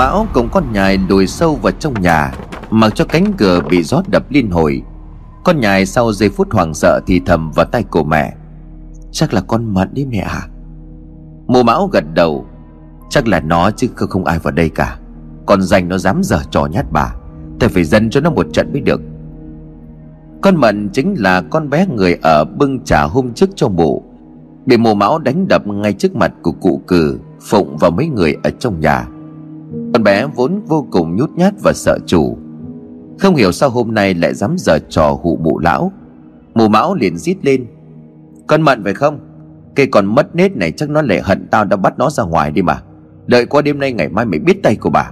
Mùa mão cùng con nhài đùi sâu vào trong nhà Mặc cho cánh cửa bị gió đập liên hồi. Con nhài sau giây phút hoảng sợ thì thầm vào tay của mẹ. Chắc là con mận đi mẹ à? Mùa mão gật đầu. Chắc là nó chứ không, không ai vào đây cả. Con dành nó dám dở trò nhát bà. Ta phải dân cho nó một trận mới được. Con mận chính là con bé người ở bưng trà hôm trước cho mụ. Bị mù mão đánh đập ngay trước mặt của cụ cử Phụng và mấy người ở trong nhà. Con bé vốn vô cùng nhút nhát và sợ chủ. Không hiểu sao hôm nay lại dám giở trò hụ mụ lão. Mù mão liền rít lên. Con mận phải không? Cây còn mất nết này chắc nó lại hận tao đã bắt nó ra ngoài đi mà. Đợi qua đêm nay ngày mai mày biết tay của bà.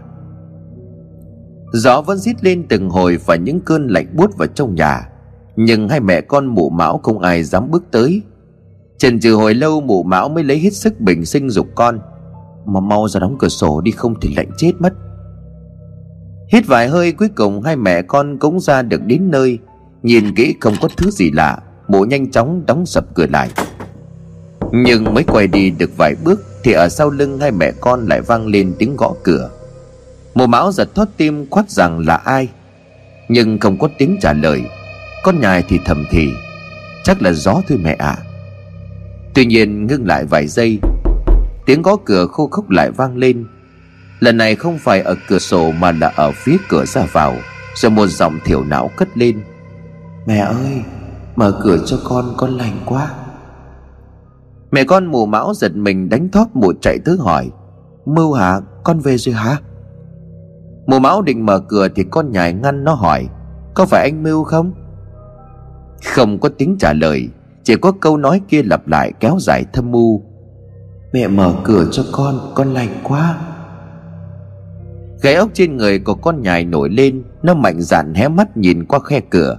Gió vẫn rít lên từng hồi và những cơn lạnh buốt vào trong nhà. Nhưng hai mẹ con mụ mão không ai dám bước tới. Trần trừ hồi lâu mụ mão mới lấy hết sức bình sinh dục con. Mà mau ra đóng cửa sổ đi không thì lạnh chết mất. Hít vài hơi, cuối cùng hai mẹ con cũng ra được đến nơi. Nhìn kỹ không có thứ gì lạ Mụ nhanh chóng đóng sập cửa lại. Nhưng mới quay đi được vài bước Thì ở sau lưng hai mẹ con lại vang lên tiếng gõ cửa. Mụ mão giật thót tim quát rằng là ai, Nhưng không có tiếng trả lời. Con nhài thì thầm thì, Chắc là gió thôi mẹ ạ. À. Tuy nhiên ngưng lại vài giây Tiếng gõ cửa khô khốc lại vang lên. Lần này không phải ở cửa sổ mà là ở phía cửa ra vào, Rồi một giọng thiểu não cất lên. Mẹ ơi, Mở cửa cho con con lành quá. Mẹ con mù mão giật mình đánh thóp mụ chạy tới hỏi, Mưu hả? Con về rồi hả? Mù mão định mở cửa thì con nhài ngăn nó hỏi, Có phải anh Mưu không? Không có tiếng trả lời, Chỉ có câu nói kia lặp lại kéo dài thâm mưu Mẹ mở cửa cho con Con lành quá. Gáy ốc trên người của con nhài nổi lên, Nó mạnh dạn hé mắt nhìn qua khe cửa.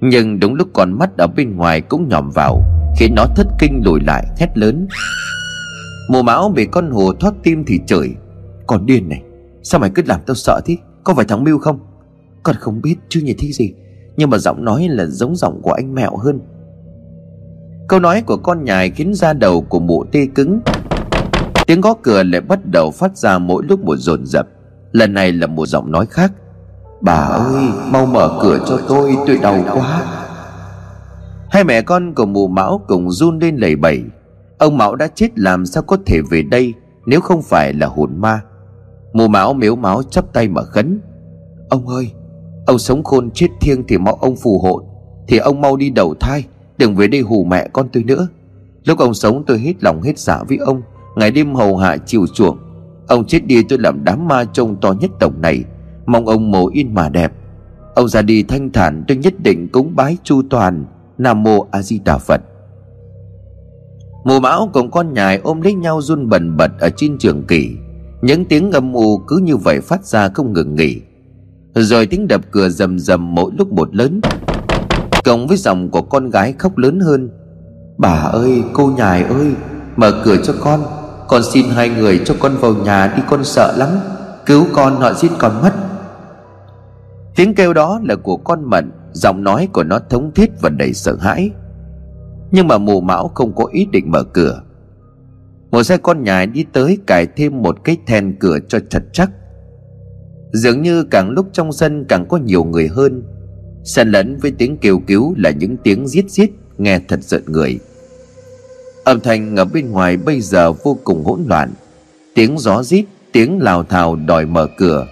Nhưng đúng lúc con mắt ở bên ngoài cũng nhòm vào, Khiến nó thất kinh lùi lại, thét lớn. Mùa máu bị con hồ thoát tim thì chửi, Con điên này, Sao mày cứ làm tao sợ thế? Có phải thằng Mưu không? Con không biết chưa nhìn thấy gì, Nhưng mà giọng nói là giống giọng của anh mẹo hơn. Câu nói của con nhài khiến da đầu của mụ tê cứng. Tiếng gõ cửa lại bắt đầu phát ra mỗi lúc một dồn dập. Lần này là một giọng nói khác. Bà ơi, mau mở cửa cho tôi tôi đau quá. Hai mẹ con của mụ Mão cùng run lên lầy bẩy. Ông Mão đã chết làm sao có thể về đây Nếu không phải là hồn ma. Mụ Mão miếu máu chắp tay mà khấn. Ông ơi, Ông sống khôn chết thiêng thì mau ông phù hộ, Thì ông mau đi đầu thai. Đừng về đây hù mẹ con tôi nữa. Lúc ông sống tôi hết lòng hết dạ với ông. Ngày đêm hầu hạ chiều chuộng. Ông chết đi tôi làm đám ma trông to nhất tổng này. Mong ông mồ yên mà đẹp. Ông ra đi thanh thản tôi nhất định cúng bái chu toàn. Nam mô A Di Đà Phật. Mùa mão cùng con nhài ôm lấy nhau run bần bật ở trên trường kỳ. Những tiếng âm u cứ như vậy phát ra không ngừng nghỉ. Rồi tiếng đập cửa rầm rầm mỗi lúc một lớn. Cộng với giọng của con gái khóc lớn hơn. Bà ơi, cô nhài ơi, Mở cửa cho con. Con xin hai người cho con vào nhà đi, con sợ lắm. Cứu con, họ giết con mất. Tiếng kêu đó là của con mận. Giọng nói của nó thống thiết và đầy sợ hãi. Nhưng mà mù mão không có ý định mở cửa. Một xe con nhài đi tới cài thêm một cái then cửa cho chặt chắc. Dường như càng lúc trong sân càng có nhiều người hơn. Xen lẫn với tiếng kêu cứu là những tiếng giết giết, Nghe thật giận người. Âm thanh ở bên ngoài bây giờ vô cùng hỗn loạn. Tiếng gió rít, Tiếng lào thào đòi mở cửa.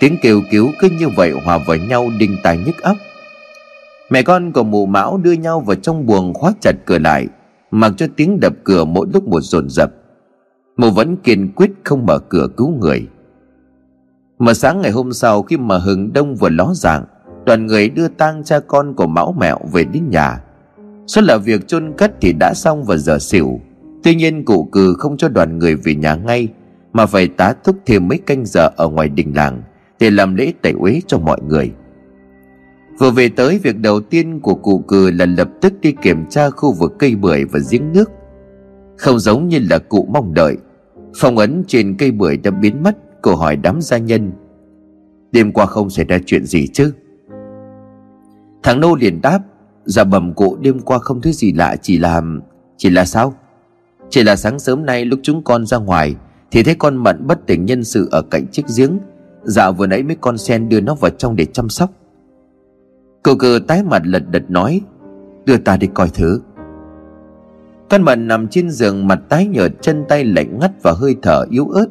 Tiếng kêu cứu cứ như vậy hòa vào nhau đinh tai nhức óc. Mẹ con của mụ mão đưa nhau vào trong buồng khóa chặt cửa lại, Mặc cho tiếng đập cửa mỗi lúc một dồn dập. Mụ vẫn kiên quyết không mở cửa cứu người. Mà sáng ngày hôm sau khi mà hừng đông vừa ló dạng Đoàn người đưa tang cha con của mão mẹo về đến nhà. Số là việc chôn cất thì đã xong vào giờ xỉu. Tuy nhiên cụ cừ không cho đoàn người về nhà ngay, Mà phải tá thúc thêm mấy canh giờ ở ngoài đình làng Để làm lễ tẩy uế cho mọi người. Vừa về tới, việc đầu tiên của cụ cừ là lập tức đi kiểm tra khu vực cây bưởi và giếng nước. Không giống như là cụ mong đợi, Phong ấn trên cây bưởi đã biến mất, Cô hỏi đám gia nhân. Đêm qua không xảy ra chuyện gì chứ? Thằng Nô liền đáp Dạ bẩm cụ đêm qua không thấy gì lạ, Chỉ là... Chỉ là sao? Chỉ là sáng sớm nay lúc chúng con ra ngoài, Thì thấy con mận bất tỉnh nhân sự ở cạnh chiếc giếng. Dạo vừa nãy mấy con sen đưa nó vào trong để chăm sóc. Cô cơ tái mặt lật đật nói, Đưa ta đi coi thử. Con mận nằm trên giường mặt tái nhợt, chân tay lạnh ngắt và hơi thở yếu ớt.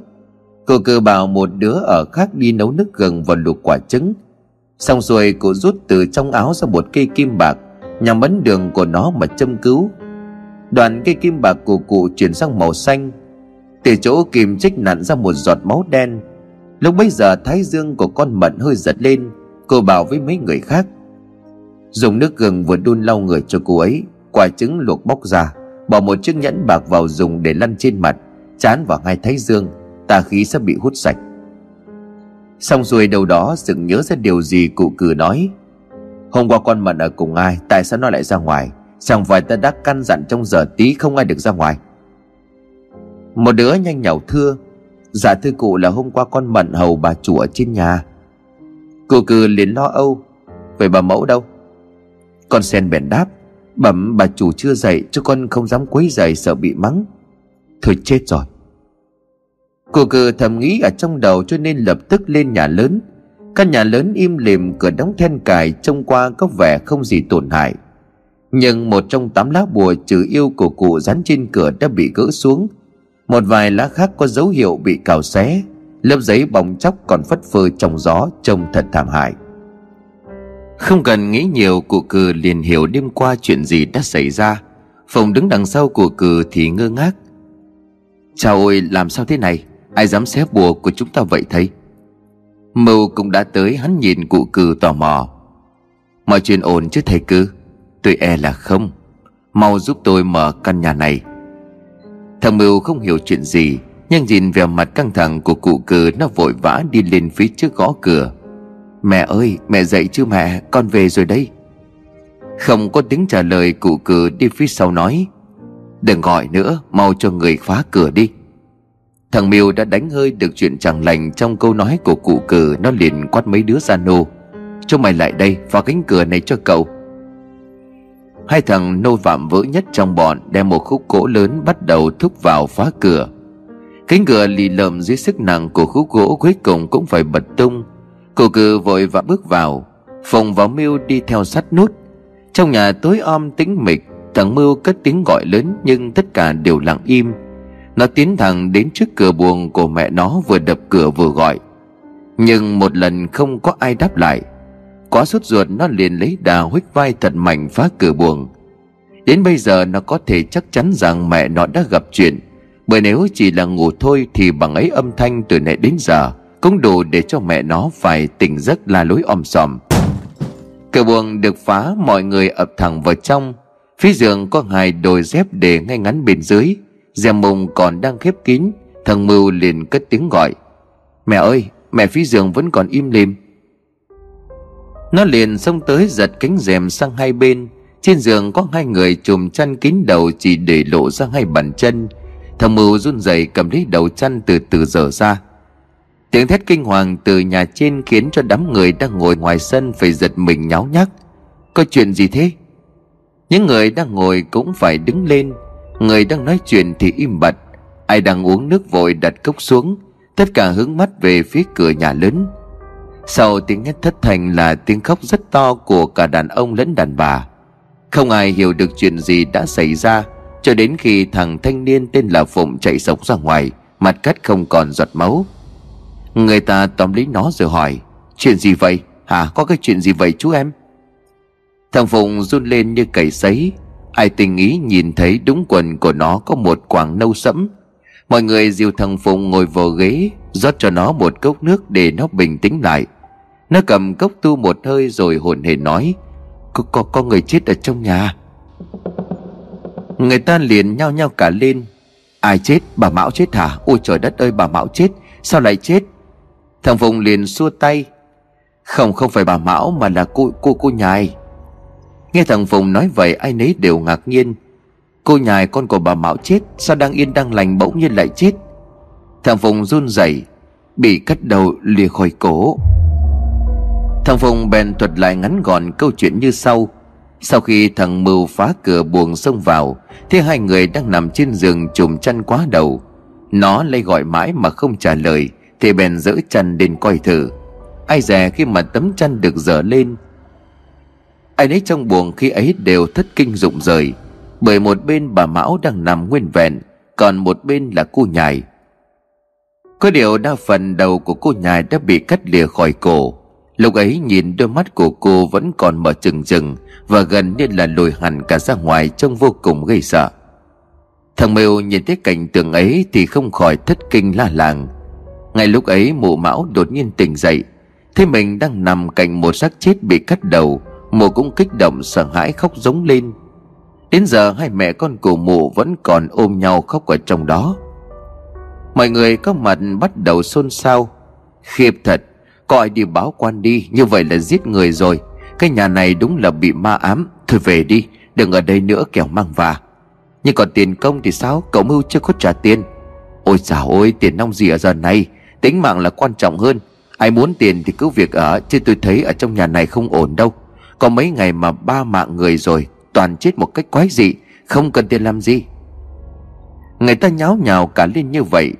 Cô cơ bảo một đứa ở khác đi nấu nước gừng và luộc quả trứng. Xong rồi cô rút từ trong áo ra một cây kim bạc, Nhằm ấn đường của nó mà châm cứu. Đoạn cây kim bạc của cụ chuyển sang màu xanh. Từ chỗ kim trích nặn ra một giọt máu đen. Lúc bấy giờ thái dương của con mận hơi giật lên, Cô bảo với mấy người khác. Dùng nước gừng vừa đun lau người cho cô ấy, Quả trứng luộc bóc ra, Bỏ một chiếc nhẫn bạc vào dùng để lăn trên mặt, Chán vào ngay thái dương, Tà khí sẽ bị hút sạch. Xong rồi đầu đó dựng nhớ ra điều gì cụ cử nói. Hôm qua con mận ở cùng ai, Tại sao nó lại ra ngoài? Chẳng phải ta đã căn dặn trong giờ tí không ai được ra ngoài. Một đứa nhanh nhảu thưa Dạ thưa cụ là hôm qua con mận hầu bà chủ ở trên nhà. Cụ cử liền lo âu, Vậy bà mẫu đâu? Con sen bèn đáp, Bẩm bà chủ chưa dậy cho con không dám quấy dậy sợ bị mắng. Thôi chết rồi. Cô cử thầm nghĩ ở trong đầu cho nên lập tức lên nhà lớn. Căn nhà lớn im lìm, cửa đóng then cài, Trông qua có vẻ không gì tổn hại. Nhưng một trong tám lá bùa trừ yêu của cụ dán trên cửa đã bị gỡ xuống. Một vài lá khác có dấu hiệu bị cào xé. Lớp giấy bong chóc còn phất phơ trong gió, Trông thật thảm hại. Không cần nghĩ nhiều, cụ cừ liền hiểu đêm qua chuyện gì đã xảy ra. Phòng đứng đằng sau của cừ thì ngơ ngác. Chào ôi, làm sao thế này? Ai dám xé bùa của chúng ta vậy thầy? Mưu cũng đã tới hắn nhìn cụ cừ tò mò. Mọi chuyện ổn chứ thầy cư? Tôi e là không. Mau giúp tôi mở căn nhà này. Thằng Mưu không hiểu chuyện gì Nhưng nhìn vẻ mặt căng thẳng của cụ cừ, Nó vội vã đi lên phía trước gõ cửa. Mẹ ơi mẹ dậy chứ mẹ Con về rồi đây Không có tiếng trả lời cụ cừ đi phía sau nói Đừng gọi nữa Mau cho người phá cửa đi. Thằng Miêu đã đánh hơi được chuyện chẳng lành Trong câu nói của cụ cử Nó liền quát mấy đứa ra nô. Cho mày lại đây, phá cánh cửa này cho cậu. Hai thằng nô phạm vỡ nhất trong bọn Đem một khúc gỗ lớn bắt đầu thúc vào phá cửa. Cánh cửa lì lợm dưới sức nặng của khúc gỗ cuối cùng cũng phải bật tung. Cụ cử vội vã bước vào. Phùng và Miêu đi theo sát nút. Trong nhà tối om tĩnh mịch, Thằng Mưu cất tiếng gọi lớn Nhưng tất cả đều lặng im nó tiến thẳng đến trước cửa buồng của mẹ nó vừa đập cửa vừa gọi. Nhưng một lần không có ai đáp lại. Quá sốt ruột, nó liền lấy đà huých vai thật mạnh phá cửa buồng. Đến bây giờ, nó có thể chắc chắn rằng mẹ nó đã gặp chuyện. Bởi nếu chỉ là ngủ thôi thì bằng ấy âm thanh từ nãy đến giờ Cũng đủ để cho mẹ nó phải tỉnh giấc la lối om sòm. Cửa buồng được phá, mọi người ập thẳng vào trong. Phía giường có hai đôi dép để ngay ngắn bên dưới dèm mùng còn đang khép kín, thằng mưu liền cất tiếng gọi. Mẹ ơi, mẹ phía giường vẫn còn im lìm. Nó liền xông tới giật cánh rèm sang hai bên. Trên giường có hai người chùm chăn kín đầu chỉ để lộ ra hai bàn chân. Thằng mưu run rẩy cầm lấy đầu chăn từ từ dở ra. Tiếng thét kinh hoàng từ nhà trên khiến cho đám người đang ngồi ngoài sân phải giật mình nháo nhác. Có chuyện gì thế? Những người đang ngồi cũng phải đứng lên. Người đang nói chuyện thì im bặt Ai đang uống nước vội đặt cốc xuống Tất cả hướng mắt về phía cửa nhà lớn Sau tiếng hét thất thành là tiếng khóc rất to của cả đàn ông lẫn đàn bà Không ai hiểu được chuyện gì đã xảy ra, Cho đến khi thằng thanh niên tên là Phụng chạy sống ra ngoài, Mặt cắt không còn giọt máu Người ta tóm lấy nó rồi hỏi, Chuyện gì vậy? Hả? Có cái chuyện gì vậy chú em? Thằng Phụng run lên như cầy sấy Ai tình ý nhìn thấy đúng quần của nó có một quảng nâu sẫm. Mọi người dìu thằng Phùng ngồi vào ghế rót cho nó một cốc nước để nó bình tĩnh lại. Nó cầm cốc tu một hơi rồi hồn hề nói có, có, có người chết ở trong nhà. Người ta liền nhao nhao cả lên. Ai chết? Bà Mão chết hả? Ôi trời đất ơi bà Mão chết! Sao lại chết? Thằng Phùng liền xua tay Không không phải bà Mão mà là cô cô cô nhài. Nghe thằng Phùng nói vậy, ai nấy đều ngạc nhiên. Cô nhài con của bà Mão chết, Sao đang yên đang lành bỗng nhiên lại chết? Thằng Phùng run rẩy, Bị cắt đầu lìa khỏi cổ. Thằng Phùng bèn thuật lại ngắn gọn câu chuyện như sau. Sau khi thằng Mưu phá cửa buồng xông vào, thế hai người đang nằm trên giường trùm chăn quá đầu. Nó lay gọi mãi mà không trả lời, Thì bèn dỡ chăn đến coi thử. Ai dè khi mà tấm chăn được dở lên Ai nấy trong buồng khi ấy đều thất kinh rụng rời, Bởi một bên bà Mão đang nằm nguyên vẹn, Còn một bên là cô nhài. Có điều đa phần đầu của cô nhài đã bị cắt lìa khỏi cổ. Lúc ấy nhìn đôi mắt của cô vẫn còn mở trừng trừng Và gần như là lùi hẳn cả ra ngoài trông vô cùng gây sợ. Thằng Mèo nhìn thấy cảnh tượng ấy thì không khỏi thất kinh la làng. Ngay lúc ấy mụ mão đột nhiên tỉnh dậy, Thấy mình đang nằm cạnh một xác chết bị cắt đầu. Mụ cũng kích động sợ hãi khóc giống lên. Đến giờ hai mẹ con của mụ vẫn còn ôm nhau khóc ở trong đó. Mọi người có mặt bắt đầu xôn xao. Khiếp thật Coi đi báo quan đi, Như vậy là giết người rồi. Cái nhà này đúng là bị ma ám. Thôi về đi, Đừng ở đây nữa, kẻo mang vả. Nhưng còn tiền công thì sao? Cậu mưu chưa có trả tiền. Ôi chào ôi tiền nong gì ở giờ này? Tính mạng là quan trọng hơn. Ai muốn tiền thì cứ việc ở, Chứ tôi thấy ở trong nhà này không ổn đâu. Có mấy ngày mà ba mạng người rồi, Toàn chết một cách quái dị, Không cần tiền làm gì. Người ta nháo nhào cả lên như vậy,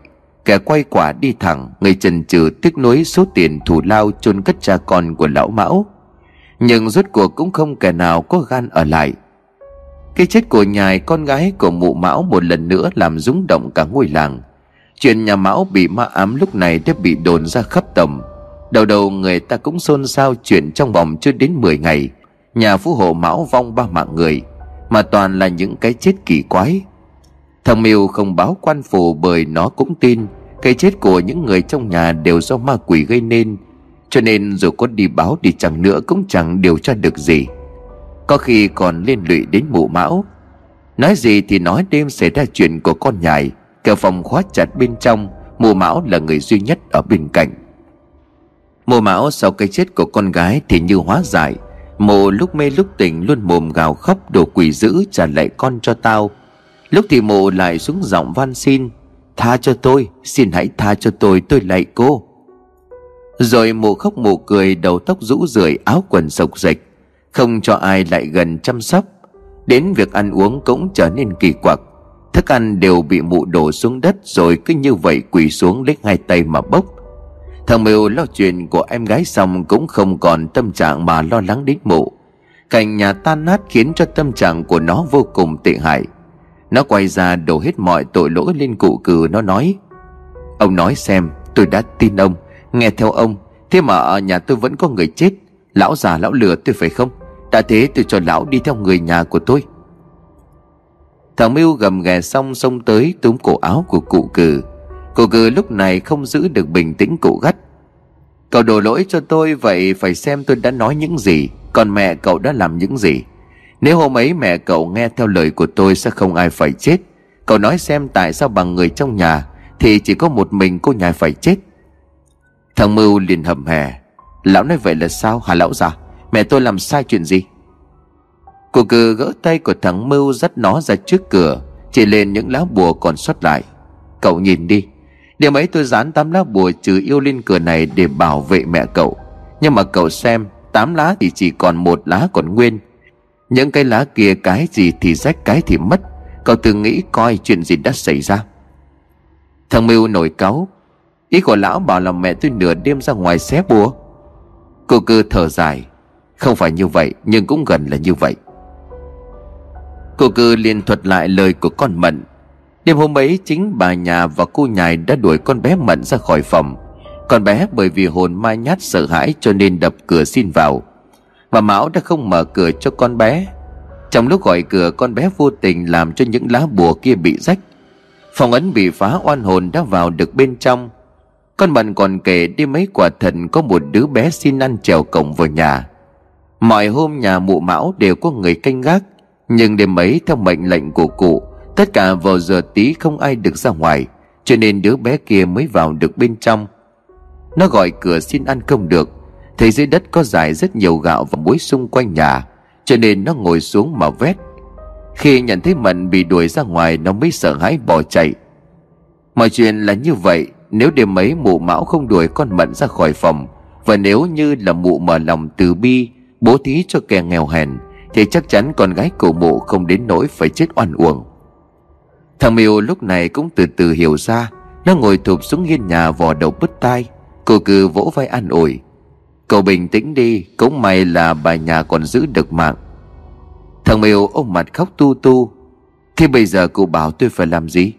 Kẻ quay quả đi thẳng, Người trần trừ tiếc nuối số tiền thủ lao chôn cất cha con của lão mão. Nhưng rốt cuộc cũng không kẻ nào có gan ở lại. Cái chết của nhài con gái của mụ mão một lần nữa làm rúng động cả ngôi làng. Chuyện nhà Mão bị ma ám lúc này đã bị đồn ra khắp tầm. Đầu đầu người ta cũng xôn xao chuyện trong vòng chưa đến 10 ngày. Nhà phú hộ Mão vong ba mạng người, Mà toàn là những cái chết kỳ quái. Thằng Miêu không báo quan phủ bởi nó cũng tin Cái chết của những người trong nhà đều do ma quỷ gây nên, Cho nên dù có đi báo đi chẳng nữa cũng chẳng điều tra được gì. Có khi còn liên lụy đến mụ Mão. Nói gì thì nói đêm xảy ra chuyện của con nhài Cửa phòng khóa chặt bên trong, Mụ Mão là người duy nhất ở bên cạnh. Mộ Mão sau cái chết của con gái Thì như hóa giải. Mộ lúc mê lúc tỉnh luôn mồm gào khóc Đồ quỷ dữ trả lại con cho tao. Lúc thì mộ lại xuống giọng van xin, Tha cho tôi, Xin hãy tha cho tôi tôi lạy cô. Rồi mộ khóc mộ cười, Đầu tóc rũ rượi, áo quần sộc rịch Không cho ai lại gần chăm sóc. Đến việc ăn uống cũng trở nên kỳ quặc. Thức ăn đều bị mụ đổ xuống đất, Rồi cứ như vậy quỳ xuống lấy hai tay mà bốc. Thằng Mèo lo chuyện của em gái xong Cũng không còn tâm trạng mà lo lắng đến mụ. Cảnh nhà tan nát khiến cho tâm trạng của nó vô cùng tệ hại. Nó quay ra đổ hết mọi tội lỗi lên cụ cừ, Nó nói, Ông nói xem, tôi đã tin ông. Nghe theo ông, Thế mà ở nhà tôi vẫn có người chết. Lão già, lão lừa tôi phải không? Đã thế tôi cho lão đi theo người nhà của tôi. Thằng Mưu gầm ghè xong, xông tới túm cổ áo của cụ cử cô cử lúc này không giữ được bình tĩnh cụ gắt. Cậu đổ lỗi cho tôi, vậy phải xem tôi đã nói những gì. Còn mẹ cậu đã làm những gì? Nếu hôm ấy mẹ cậu nghe theo lời của tôi sẽ không ai phải chết. Cậu nói xem tại sao bằng người trong nhà Thì chỉ có một mình cô nhà phải chết. Thằng Mưu liền hầm hè. Lão nói vậy là sao hả lão già? Mẹ tôi làm sai chuyện gì? Cô cử gỡ tay của thằng Mưu dắt nó ra trước cửa, Chỉ lên những lá bùa còn sót lại. Cậu nhìn đi đêm ấy tôi dán tám lá bùa trừ yêu lên cửa này để bảo vệ mẹ cậu. Nhưng mà cậu xem, Tám lá thì chỉ còn một lá còn nguyên. Những cái lá kia cái gì thì rách, cái thì mất. Cậu tự nghĩ coi chuyện gì đã xảy ra. Thằng Mưu nổi cáu. Ý của lão bảo là mẹ tôi nửa đêm ra ngoài xé bùa. Cô cư thở dài. Không phải như vậy, nhưng cũng gần là như vậy. Cô cư liền thuật lại lời của con Mận. Đêm hôm ấy chính bà nhà và cô nhài đã đuổi con bé Mận ra khỏi phòng. Con bé bởi vì hồn mai nhát sợ hãi cho nên đập cửa xin vào. Bà Mão đã không mở cửa cho con bé. Trong lúc gọi cửa, con bé vô tình làm cho những lá bùa kia bị rách. Phòng ấn bị phá, oan hồn đã vào được bên trong. Con Mận còn kể đi mấy quả thần có một đứa bé xin ăn trèo cổng vào nhà. Mọi hôm nhà mụ Mão đều có người canh gác, nhưng đêm ấy theo mệnh lệnh của cụ Tất cả vào giờ tí không ai được ra ngoài, Cho nên đứa bé kia mới vào được bên trong. Nó gọi cửa xin ăn không được. Thấy dưới đất có dài rất nhiều gạo và muối xung quanh nhà, Cho nên nó ngồi xuống mà vét. Khi nhận thấy Mận bị đuổi ra ngoài, Nó mới sợ hãi bỏ chạy. Mọi chuyện là như vậy, Nếu đêm ấy mụ mão không đuổi con Mận ra khỏi phòng, Và nếu như là mụ mở lòng từ bi, Bố thí cho kẻ nghèo hèn, thì chắc chắn con gái cổ mụ không đến nỗi phải chết oan uổng. Thằng Miêu lúc này cũng từ từ hiểu ra, Nó ngồi thụp xuống hiên nhà vò đầu bứt tai, Cô cứ vỗ vai an ủi. Cậu bình tĩnh đi, Cũng may là bà nhà còn giữ được mạng. Thằng Miêu ôm mặt khóc tu tu. Thế bây giờ cụ bảo tôi phải làm gì?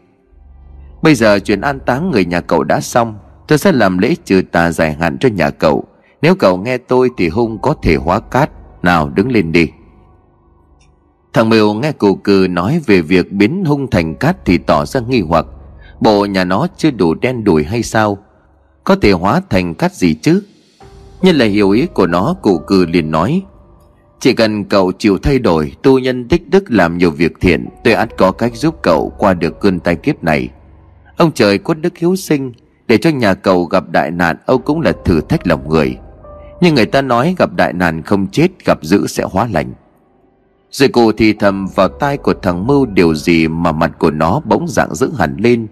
Bây giờ chuyện an táng người nhà cậu đã xong, Tôi sẽ làm lễ trừ tà dài hạn cho nhà cậu. Nếu cậu nghe tôi thì hung có thể hóa cát. Nào đứng lên đi. Thằng Miêu nghe cụ cừ nói về việc biến hung thành cát thì tỏ ra nghi hoặc. Bộ nhà nó chưa đủ đen đủi hay sao? Có thể hóa thành cát gì chứ? Nhân là hiểu ý của nó cụ cừ liền nói. Chỉ cần cậu chịu thay đổi, Tu nhân tích đức làm nhiều việc thiện, Tôi ắt có cách giúp cậu qua được cơn tai kiếp này. Ông trời có đức hiếu sinh, Để cho nhà cậu gặp đại nạn, ông cũng là thử thách lòng người. Nhưng người ta nói gặp đại nạn không chết, Gặp dữ sẽ hóa lành. Rồi cô thì thầm vào tai của thằng Mưu Điều gì mà mặt của nó bỗng dạng dữ hẳn lên.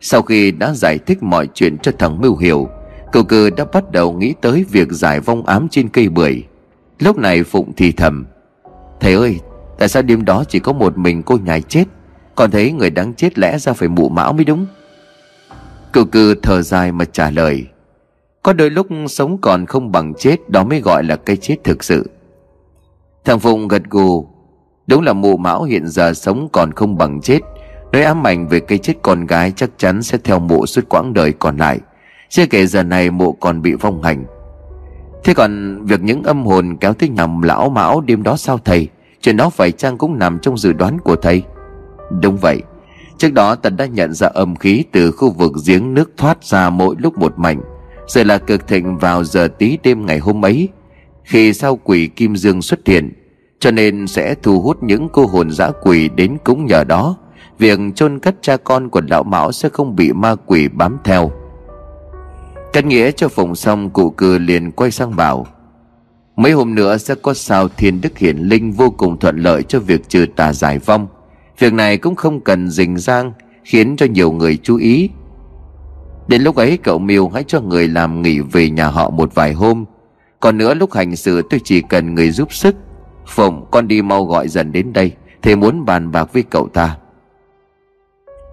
Sau khi đã giải thích mọi chuyện cho thằng Mưu hiểu Cậu Cư đã bắt đầu nghĩ tới việc giải vong ám trên cây bưởi. Lúc này Phụng thì thầm, Thầy ơi, Tại sao đêm đó chỉ có một mình cô nhài chết? Còn thấy người đáng chết lẽ ra phải mụ mão mới đúng. Cậu Cư thở dài mà trả lời, Có đôi lúc sống còn không bằng chết Đó mới gọi là cái chết thực sự. Thằng Phụng gật gù. Đúng là mụ mão hiện giờ sống còn không bằng chết. Nói ám ảnh về cái chết con gái chắc chắn sẽ theo mụ suốt quãng đời còn lại. Chưa kể giờ này mụ còn bị vong hành. Thế còn việc những âm hồn kéo tới nhằm lão mão đêm đó sao thầy? Chuyện đó phải chăng cũng nằm trong dự đoán của thầy? Đúng vậy. Trước đó tần đã nhận ra âm khí từ khu vực giếng nước thoát ra mỗi lúc một mảnh. Rồi là cực thịnh vào giờ tí đêm ngày hôm ấy. Khi sao quỷ Kim Dương xuất hiện, Cho nên sẽ thu hút những cô hồn dã quỷ đến cúng nhờ đó. Việc chôn cất cha con của lão mão sẽ không bị ma quỷ bám theo. Cắt nghĩa cho phòng xong, cụ cư liền quay sang bảo, Mấy hôm nữa sẽ có sao thiên đức hiển linh vô cùng thuận lợi cho việc trừ tà giải vong. Việc này cũng không cần rình rang, Khiến cho nhiều người chú ý. Đến lúc ấy, cậu miêu hãy cho người làm nghỉ về nhà họ một vài hôm còn nữa lúc hành sự tôi chỉ cần người giúp sức. Phụng, con đi mau gọi dần đến đây Thầy muốn bàn bạc với cậu ta.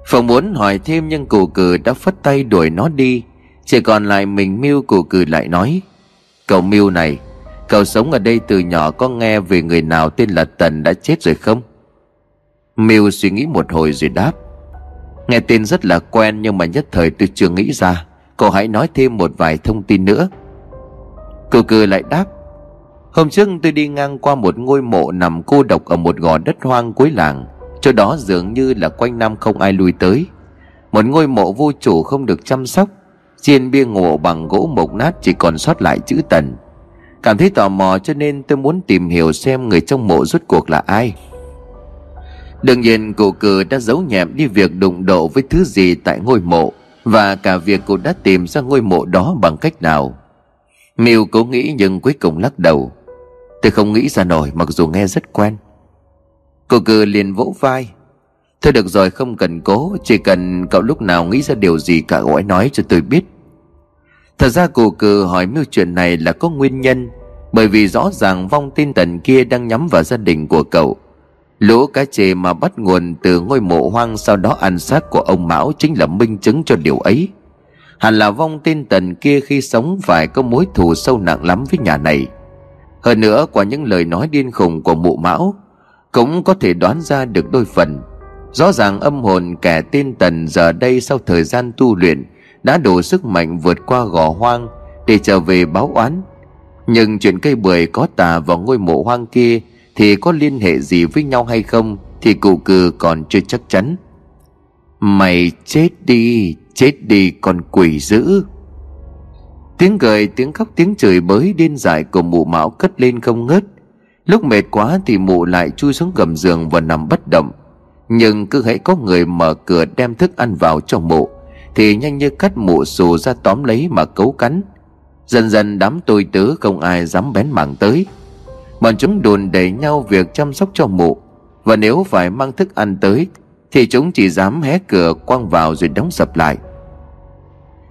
Phụng muốn hỏi thêm nhưng cụ cử đã phất tay đuổi nó đi. Chỉ còn lại mình Miu cụ cử lại nói, Cậu Miu này, Cậu sống ở đây từ nhỏ có nghe về người nào tên là Tần đã chết rồi không? Miu suy nghĩ một hồi rồi đáp, Nghe tên rất là quen nhưng mà nhất thời tôi chưa nghĩ ra. Cậu hãy nói thêm một vài thông tin nữa. Cô cử lại đáp, Hôm trước tôi đi ngang qua một ngôi mộ nằm cô độc ở một gò đất hoang cuối làng. Chỗ đó dường như là quanh năm không ai lui tới. Một ngôi mộ vô chủ không được chăm sóc. Trên bia ngộ bằng gỗ mộc nát chỉ còn sót lại chữ tần. Cảm thấy tò mò cho nên tôi muốn tìm hiểu xem người trong mộ rốt cuộc là ai. Đương nhiên cụ cử đã giấu nhẹm đi việc đụng độ với thứ gì tại ngôi mộ Và cả việc cụ đã tìm ra ngôi mộ đó bằng cách nào. Miêu cố nghĩ nhưng cuối cùng lắc đầu. Tôi không nghĩ ra nổi mặc dù nghe rất quen. Cô cử liền vỗ vai. Thôi được rồi, không cần cố, Chỉ cần cậu lúc nào nghĩ ra điều gì cả gọi nói cho tôi biết. Thật ra cụ cử hỏi miêu chuyện này là có nguyên nhân, Bởi vì rõ ràng vong tin tần kia đang nhắm vào gia đình của cậu. Lũ cá chê mà bắt nguồn từ ngôi mộ hoang sau đó ăn xác của ông Mão chính là minh chứng cho điều ấy. Hẳn là vong tin tần kia khi sống phải có mối thù sâu nặng lắm với nhà này. Hơn nữa, qua những lời nói điên khùng của mụ Mão, Cũng có thể đoán ra được đôi phần. Rõ ràng âm hồn kẻ tên Tần giờ đây sau thời gian tu luyện Đã đủ sức mạnh vượt qua gò hoang Để trở về báo oán. Nhưng chuyện cây bưởi có tà vào ngôi mộ hoang kia Thì có liên hệ gì với nhau hay không Thì cụ cừ còn chưa chắc chắn. Mày chết đi Chết đi con quỷ dữ. Tiếng cười, tiếng khóc, tiếng chửi bới điên dại của mụ mão cất lên không ngớt. Lúc mệt quá thì mụ lại chui xuống gầm giường và nằm bất động. Nhưng cứ hãy có người mở cửa đem thức ăn vào cho mụ, Thì nhanh như cắt mụ xù ra tóm lấy mà cấu cắn. Dần dần đám tôi tớ không ai dám bén mảng tới. Bọn chúng đồn đẩy nhau việc chăm sóc cho mụ, Và nếu phải mang thức ăn tới thì chúng chỉ dám hé cửa quăng vào rồi đóng sập lại.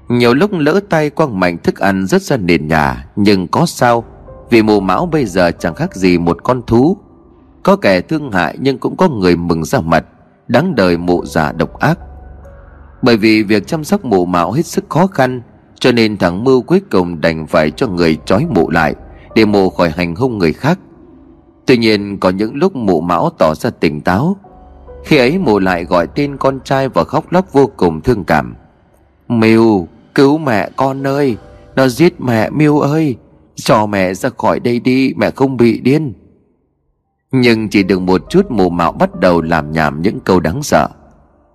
Nhiều lúc lỡ tay quăng mạnh thức ăn rất ra nền nhà, Nhưng có sao? Vì mù mão bây giờ chẳng khác gì một con thú. Có kẻ thương hại nhưng cũng có người mừng ra mặt, Đáng đời mụ già độc ác. Bởi vì việc chăm sóc mụ mão hết sức khó khăn, Cho nên thằng Mưu cuối cùng đành phải cho người trói mụ lại, Để mụ khỏi hành hung người khác. Tuy nhiên, có những lúc mụ mão tỏ ra tỉnh táo khi ấy mụ lại gọi tên con trai và khóc lóc vô cùng thương cảm. Miu, cứu mẹ con ơi, Nó giết mẹ Miu ơi, Cho mẹ ra khỏi đây đi, Mẹ không bị điên. Nhưng chỉ được một chút mụ mạo bắt đầu làm nhảm những câu đáng sợ.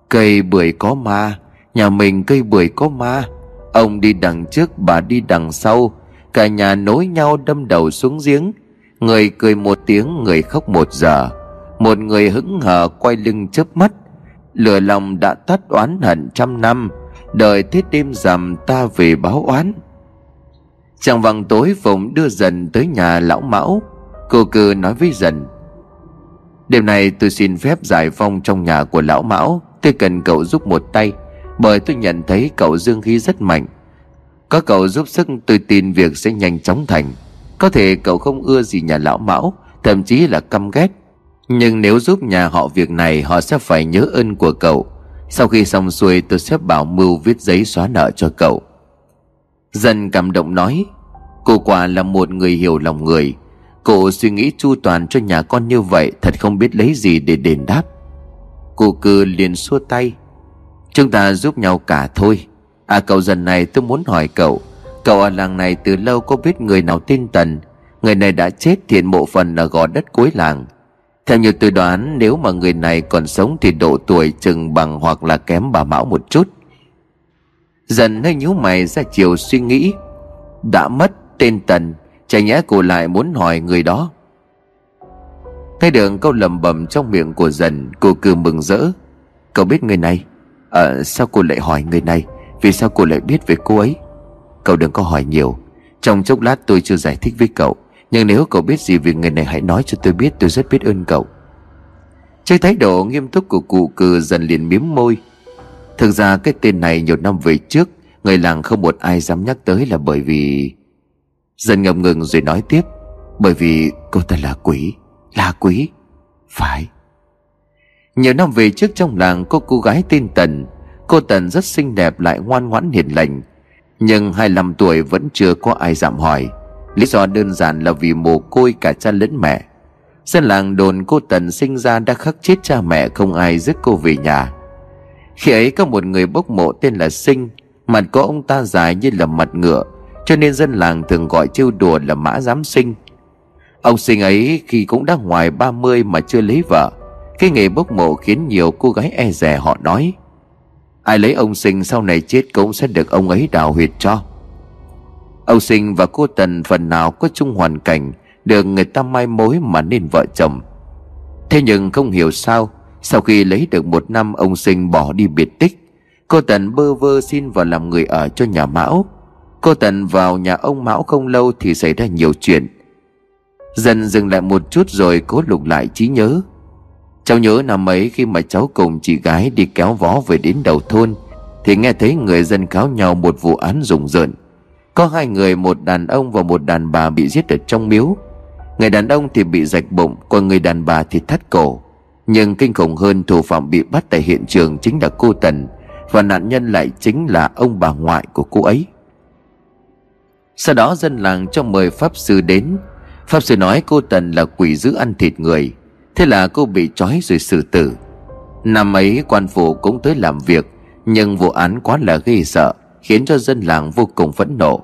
Cây bưởi có ma, Nhà mình cây bưởi có ma. Ông đi đằng trước, bà đi đằng sau. Cả nhà nối nhau đâm đầu xuống giếng. Người cười một tiếng, người khóc một giờ. Một người hững hờ quay lưng chớp mắt, Lửa lòng đã tắt oán hận trăm năm, Đợi thế đêm rằm ta về báo oán. Chàng vàng tối Phụng đưa dần tới nhà lão mão, Cô cư nói với dần, Đêm nay tôi xin phép giải phong trong nhà của lão mão, Tôi cần cậu giúp một tay, Bởi tôi nhận thấy cậu dương khí rất mạnh. Có cậu giúp sức, tôi tin việc sẽ nhanh chóng thành. Có thể cậu không ưa gì nhà lão mão, Thậm chí là căm ghét. Nhưng nếu giúp nhà họ việc này, Họ sẽ phải nhớ ơn của cậu. Sau khi xong xuôi, tôi sẽ bảo mưu viết giấy xóa nợ cho cậu. Dần cảm động nói, Cô quả là một người hiểu lòng người. Cô suy nghĩ chu toàn cho nhà con như vậy, Thật không biết lấy gì để đền đáp. Cô cư liền xua tay, Chúng ta giúp nhau cả thôi. À cậu dần này tôi muốn hỏi cậu. Cậu ở làng này từ lâu có biết người nào tin Tần? Người này đã chết, thiện bộ phần ở gò đất cuối làng. Theo như tôi đoán, nếu mà người này còn sống thì độ tuổi chừng bằng hoặc là kém bà Mão một chút. Dần hơi nhíu mày ra chiều suy nghĩ. Đã mất tên Tần, Chả nhẽ cô lại muốn hỏi người đó. Nghe được câu lầm bầm trong miệng của dần, Cô cứ mừng rỡ. Cậu biết người này? Ờ sao cô lại hỏi người này? Vì sao cô lại biết về cô ấy? Cậu đừng có hỏi nhiều. Trong chốc lát tôi chưa giải thích với cậu. Nhưng nếu cậu biết gì về người này hãy nói cho tôi biết, Tôi rất biết ơn cậu. Trên thái độ nghiêm túc của cụ cừ dần liền miếm môi. Thực ra cái tên này nhiều năm về trước, Người làng không một ai dám nhắc tới là bởi vì Dần ngập ngừng rồi nói tiếp. Bởi vì cô ta là quỷ là quỷ, Phải. Nhiều năm về trước trong làng có cô gái tên Tần. Cô Tần rất xinh đẹp lại ngoan ngoãn hiền lành. Nhưng 25 tuổi vẫn chưa có ai dám hỏi. Lý do đơn giản là vì mồ côi cả cha lẫn mẹ. Dân làng đồn cô Tần sinh ra đã khắc chết cha mẹ không ai dứt cô về nhà. Khi ấy có một người bốc mộ tên là Sinh, Mặt có ông ta dài như là mặt ngựa, Cho nên dân làng thường gọi trêu đùa là mã giám sinh. Ông sinh ấy khi cũng đã ngoài 30 mà chưa lấy vợ, Cái nghề bốc mộ khiến nhiều cô gái e rè họ nói, Ai lấy ông sinh sau này chết cũng sẽ được ông ấy đào huyệt cho. Ông sinh và cô Tần phần nào có chung hoàn cảnh Được người ta mai mối mà nên vợ chồng. Thế nhưng không hiểu sao, Sau khi lấy được một năm ông sinh bỏ đi biệt tích, Cô Tần bơ vơ xin vào làm người ở cho nhà Mão. Cô Tần vào nhà ông Mão không lâu thì xảy ra nhiều chuyện. Dần dừng lại một chút rồi cố lục lại trí nhớ. Cháu nhớ năm ấy khi mà cháu cùng chị gái đi kéo vó về đến đầu thôn, Thì nghe thấy người dân cáo nhau một vụ án rùng rợn. Có hai người, một đàn ông và một đàn bà bị giết ở trong miếu. Người đàn ông thì bị rạch bụng, Còn người đàn bà thì thắt cổ. Nhưng kinh khủng hơn, thủ phạm bị bắt tại hiện trường chính là cô Tần, Và nạn nhân lại chính là ông bà ngoại của cô ấy. Sau đó dân làng cho mời pháp sư đến. Pháp sư nói cô Tần là quỷ giữ ăn thịt người, Thế là cô bị trói rồi xử tử. Năm ấy quan phủ cũng tới làm việc, Nhưng vụ án quá là ghê sợ. Khiến cho dân làng vô cùng phẫn nộ.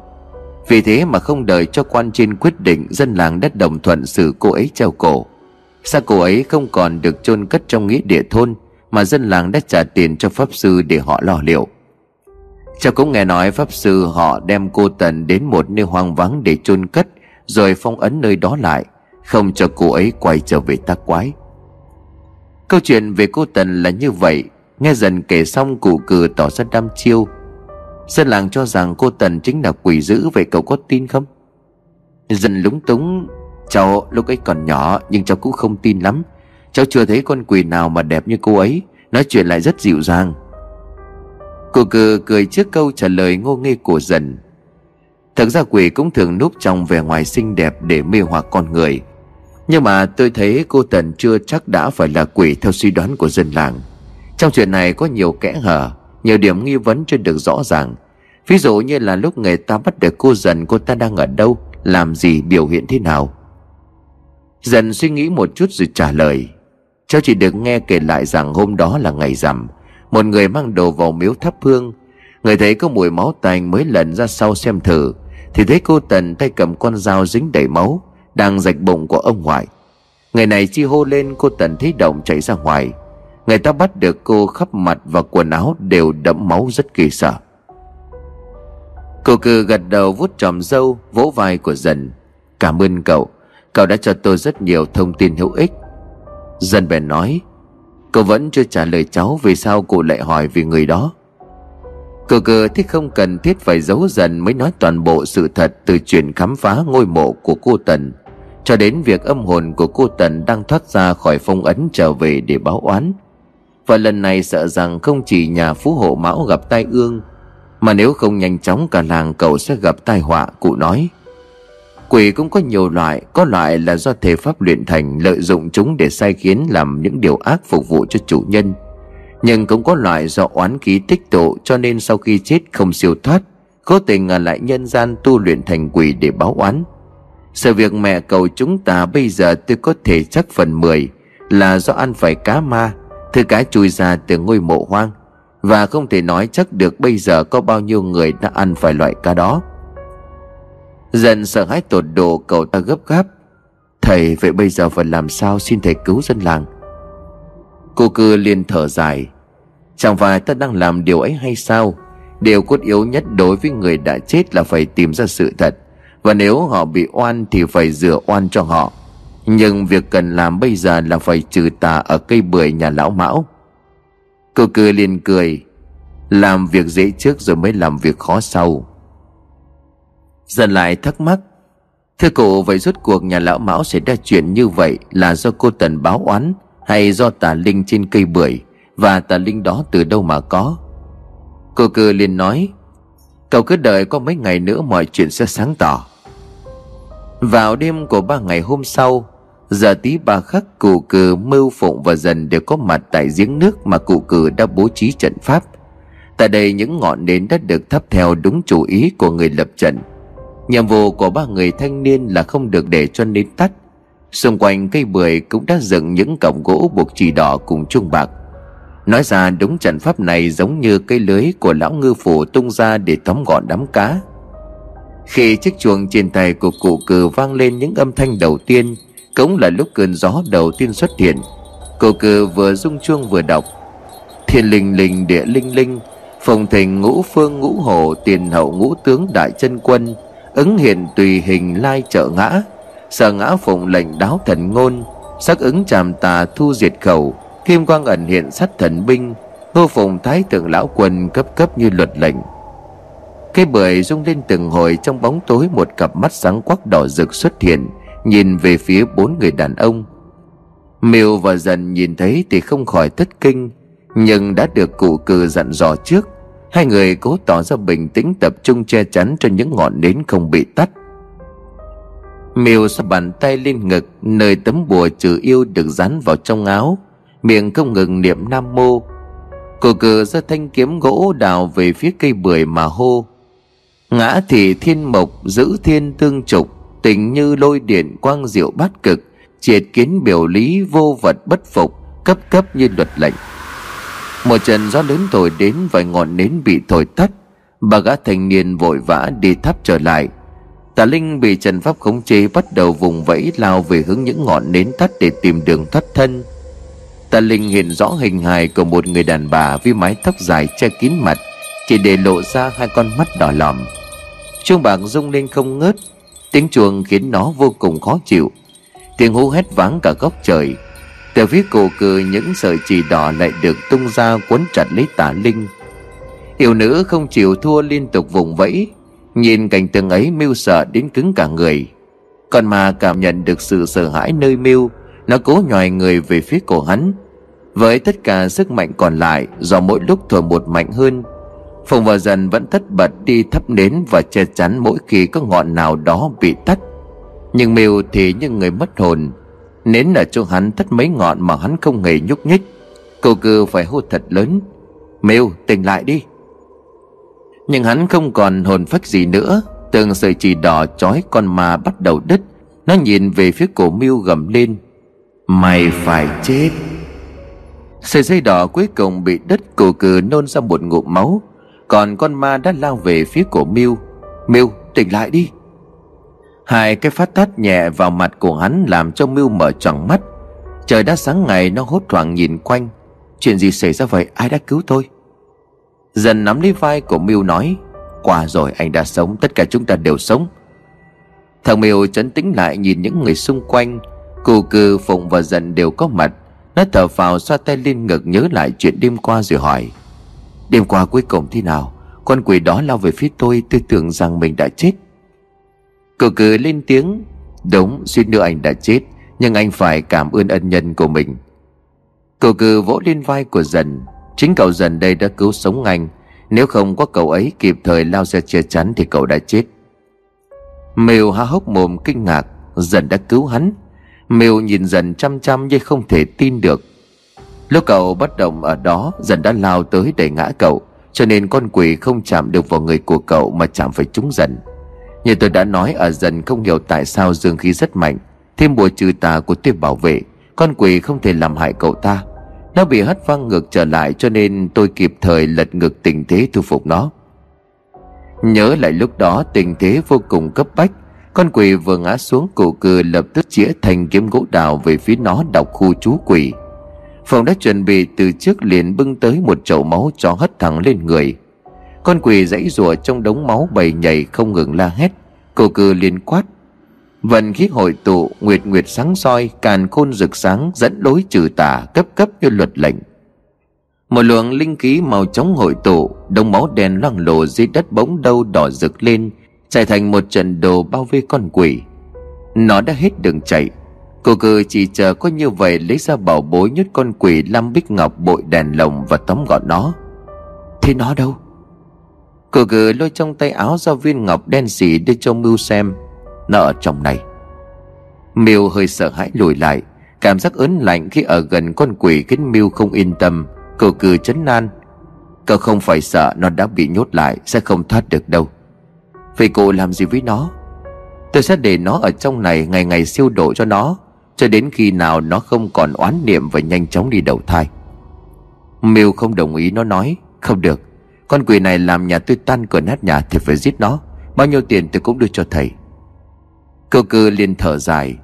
Vì thế mà không đợi cho quan trên quyết định, Dân làng đã đồng thuận xử cô ấy treo cổ. Sa cô ấy không còn được chôn cất trong nghĩa địa thôn, Mà dân làng đã trả tiền cho pháp sư để họ lo liệu. Cháu cũng nghe nói pháp sư họ đem cô Tần đến một nơi hoang vắng để chôn cất, rồi phong ấn nơi đó lại, Không cho cô ấy quay trở về tác quái. Câu chuyện về cô Tần là như vậy. Nghe dần kể xong, cụ cử tỏ ra đăm chiêu Dân làng cho rằng cô Tần chính là quỷ dữ Vậy cậu có tin không? Dần lúng túng, Cháu lúc ấy còn nhỏ Nhưng cháu cũng không tin lắm. Cháu chưa thấy con quỷ nào mà đẹp như cô ấy. Nói chuyện lại rất dịu dàng. Cô cử cười trước câu trả lời ngô nghê của dần. Thật ra quỷ cũng thường núp trong vẻ ngoài xinh đẹp để mê hoặc con người. Nhưng mà tôi thấy cô Tần chưa chắc đã phải là quỷ theo suy đoán của dân làng. Trong chuyện này có nhiều kẽ hở. Nhiều điểm nghi vấn chưa được rõ ràng. Ví dụ như là lúc người ta bắt được cô dần, Cô ta đang ở đâu, Làm gì, biểu hiện thế nào. Dần suy nghĩ một chút rồi trả lời. Cháu chỉ được nghe kể lại rằng hôm đó là ngày rằm, Một người mang đồ vào miếu thắp hương. Người thấy có mùi máu tanh mới lần ra sau xem thử, Thì thấy cô Tần tay cầm con dao dính đầy máu, Đang rạch bụng của ông ngoại. Người này chi hô lên, cô Tần thấy động chạy ra ngoài. Người ta bắt được cô khắp mặt và quần áo đều đẫm máu rất kỳ sợ. Cô cừ gật đầu vuốt tròm dâu Vỗ vai của dần. Cảm ơn cậu Cậu đã cho tôi rất nhiều thông tin hữu ích. Dân bèn nói Cậu vẫn chưa trả lời cháu Vì sao cô lại hỏi về người đó. Cờ cờ thích không cần thiết phải giấu dần Mới nói toàn bộ sự thật Từ chuyện khám phá ngôi mộ của cô Tần, Cho đến việc âm hồn của cô Tần Đang thoát ra khỏi phong ấn trở về để báo oán. Và lần này sợ rằng không chỉ nhà phú hộ mão gặp tai ương, Mà nếu không nhanh chóng cả làng cậu sẽ gặp tai họa, Cụ nói. Quỷ cũng có nhiều loại, Có loại là do thể pháp luyện thành Lợi dụng chúng để sai khiến làm những điều ác phục vụ cho chủ nhân. Nhưng cũng có loại do oán khí tích tụ Cho nên sau khi chết không siêu thoát, Cố tình ở lại nhân gian tu luyện thành quỷ để báo oán. Sự việc mẹ cầu chúng ta bây giờ tôi có thể chắc phần 10 Là do ăn phải cá ma Thứ cá chui ra từ ngôi mộ hoang, Và không thể nói chắc được bây giờ có bao nhiêu người đã ăn phải loại cá đó. Dần sợ hãi tột độ, cậu ta gấp gáp, Thầy, vậy bây giờ phải làm sao xin thầy cứu dân làng? Cô cư liền thở dài, Chẳng phải ta đang làm điều ấy hay sao? Điều cốt yếu nhất đối với người đã chết là phải tìm ra sự thật, Và nếu họ bị oan thì phải rửa oan cho họ. Nhưng việc cần làm bây giờ là phải trừ tà ở cây bưởi nhà lão mão. Cô cười liền cười, Làm việc dễ trước rồi mới làm việc khó sau. Dần lại thắc mắc, Thưa cụ vậy rốt cuộc nhà lão Mão xảy ra chuyện như vậy Là do cô Tần báo oán Hay do tà linh trên cây bưởi? Và tà linh đó từ đâu mà có? Cô cư liền nói, Cậu cứ đợi có mấy ngày nữa mọi chuyện sẽ sáng tỏ. Vào đêm của ba ngày hôm sau Giờ tí ba khắc cụ cử mưu phụng và dần đều có mặt tại giếng nước mà cụ cử đã bố trí trận pháp. Tại đây những ngọn nến đã được thắp theo đúng chủ ý của người lập trận. Nhiệm vụ của ba người thanh niên là không được để cho nến tắt. Xung quanh cây bưởi cũng đã dựng những cọng gỗ buộc chỉ đỏ cùng chuông bạc. Nói ra đúng trận pháp này giống như cây lưới của lão ngư phủ tung ra để tóm gọn đám cá. Khi chiếc chuông trên tay của cụ cử vang lên những âm thanh đầu tiên cũng là lúc cơn gió đầu tiên xuất hiện. Cô cử vừa rung chuông vừa đọc. Thiên linh linh, địa linh linh Phòng thành ngũ phương, ngũ hồ, tiền hậu, ngũ tướng, đại chân quân, ứng hiện tùy hình lai trợ ngã. Sở ngã phụng lệnh đáo thần ngôn, sắc ứng tràm tà thu diệt khẩu. Kim quang ẩn hiện sát thần binh. Ngô phụng thái thượng lão quân cấp cấp như luật lệnh. Cây bưởi rung lên từng hồi trong bóng tối một cặp mắt sáng quắc đỏ rực xuất hiện nhìn về phía bốn người đàn ông. Miêu và dần nhìn thấy thì không khỏi thất kinh, nhưng đã được cụ cừ dặn dò trước. Hai người cố tỏ ra bình tĩnh tập trung che chắn cho những ngọn nến không bị tắt. Miêu sắp bàn tay lên ngực, Nơi tấm bùa trừ yêu được dán vào trong áo, Miệng không ngừng niệm nam mô. Cô cừ ra thanh kiếm gỗ đào về phía cây bưởi mà hô, Ngã thì thiên mộc, giữ thiên tương trục. Tình như lôi điện quang diệu bát cực, Triệt kiến biểu lý vô vật bất phục, Cấp cấp như luật lệnh. Một trận gió lớn thổi đến vài ngọn nến bị thổi tắt, Bà gã thanh niên vội vã đi thắp trở lại. Tà Linh bị Trần Pháp khống chế bắt đầu vùng vẫy lao về hướng những ngọn nến tắt để tìm đường thoát thân. Tà Linh hiện rõ hình hài của một người đàn bà với mái tóc dài che kín mặt, Chỉ để lộ ra hai con mắt đỏ lòm. Chuông bạc rung lên không ngớt Tiếng chuông khiến nó vô cùng khó chịu. Tiếng hú hét váng cả góc trời. Từ phía cổ cười những sợi chỉ đỏ lại được tung ra quấn chặt lấy tả linh. Yêu nữ không chịu thua liên tục vùng vẫy. Nhìn cảnh tượng ấy mưu sợ đến cứng cả người. Còn mà cảm nhận được sự sợ hãi nơi mưu Nó cố nhòi người về phía cổ hắn. Với tất cả sức mạnh còn lại, Do mỗi lúc thổi một mạnh hơn Phùng và dần vẫn thất bật đi thắp nến Và che chắn mỗi khi có ngọn nào đó bị tắt. Nhưng mưu thì như người mất hồn. Nến ở chỗ hắn thất mấy ngọn mà hắn không hề nhúc nhích. Cô cư phải hô thật lớn Mêu tỉnh lại đi. Nhưng hắn không còn hồn phách gì nữa. Từng sợi chỉ đỏ chói con ma bắt đầu đứt. Nó nhìn về phía cổ Mưu gầm lên, Mày phải chết. Sợi dây đỏ cuối cùng bị đứt cổ cừ nôn ra một ngụm máu. Còn con ma đã lao về phía cổ Mưu Mưu tỉnh lại đi. Hai cái phát tát nhẹ vào mặt của hắn Làm cho Mưu mở tròn mắt. Trời đã sáng ngày, nó hốt hoảng nhìn quanh. Chuyện gì xảy ra vậy? Ai đã cứu tôi? Dần nắm lấy vai của Mưu nói, Qua rồi, anh đã sống. Tất cả chúng ta đều sống. Thằng Mưu chấn tĩnh lại nhìn những người xung quanh. Cù cư Phụng và Dần đều có mặt. Nó thở phào, xoa tay lên ngực, nhớ lại chuyện đêm qua rồi hỏi Đêm qua cuối cùng thế nào, Con quỷ đó lao về phía tôi Tôi tưởng rằng mình đã chết. Cụ cư lên tiếng, Đúng, suýt nữa anh đã chết, Nhưng anh phải cảm ơn ân nhân của mình. Cậu cừ vỗ lên vai của dần, Chính cậu dần đây đã cứu sống anh, Nếu không có cậu ấy kịp thời lao ra che chắn Thì cậu đã chết. Mèo há hốc mồm kinh ngạc, Dần đã cứu hắn? Mèo nhìn dần chăm chăm như không thể tin được. Lúc cậu bất động ở đó, Dần đã lao tới đẩy ngã cậu, Cho nên con quỷ không chạm được vào người của cậu Mà chạm phải chúng dần. Như tôi đã nói ở dần không hiểu tại sao dương khí rất mạnh, Thêm bùa trừ tà của tuyết bảo vệ, Con quỷ không thể làm hại cậu ta. Nó bị hất văng ngược trở lại cho nên tôi kịp thời lật ngược tình thế thu phục nó. Nhớ lại lúc đó tình thế vô cùng cấp bách, Con quỷ vừa ngã xuống cổ cừ lập tức chĩa thành kiếm gỗ đào về phía nó đọc khu chú quỷ. Phòng đã chuẩn bị từ trước liền bưng tới một chậu máu cho hất thẳng lên người. Con quỷ dãy rùa trong đống máu bầy nhảy không ngừng la hét Cổ cừ liền quát. Vận khí hội tụ, Nguyệt Nguyệt sáng soi, Càn khôn rực sáng, Dẫn đối trừ tà, Cấp cấp như luật lệnh. Một luồng linh khí màu trống hội tụ Đông máu đen loang lộ dưới đất bỗng đâu đỏ rực lên Chạy thành một trận đồ bao vây con quỷ. Nó đã hết đường chạy Cô cư chỉ chờ có như vậy Lấy ra bảo bối nhốt con quỷ Lam Bích Ngọc bội đèn lồng Và tóm gọn nó. Thế nó đâu? Cô cư lôi trong tay áo ra viên ngọc đen xỉ Đưa cho Mưu xem. Nó ở trong này. Miêu hơi sợ hãi lùi lại. Cảm giác ớn lạnh khi ở gần con quỷ khiến Miêu không yên tâm. Cô cừ chấn nan Cậu không phải sợ nó đã bị nhốt lại Sẽ không thoát được đâu. Vậy cô làm gì với nó? Tôi sẽ để nó ở trong này Ngày ngày siêu độ cho nó. Cho đến khi nào nó không còn oán niệm Và nhanh chóng đi đầu thai. Miêu không đồng ý, nó nói, Không được. Con quỷ này làm nhà tôi tan cửa nát nhà Thì phải giết nó. Bao nhiêu tiền tôi cũng đưa cho thầy. Cơ cơ liền thở dài,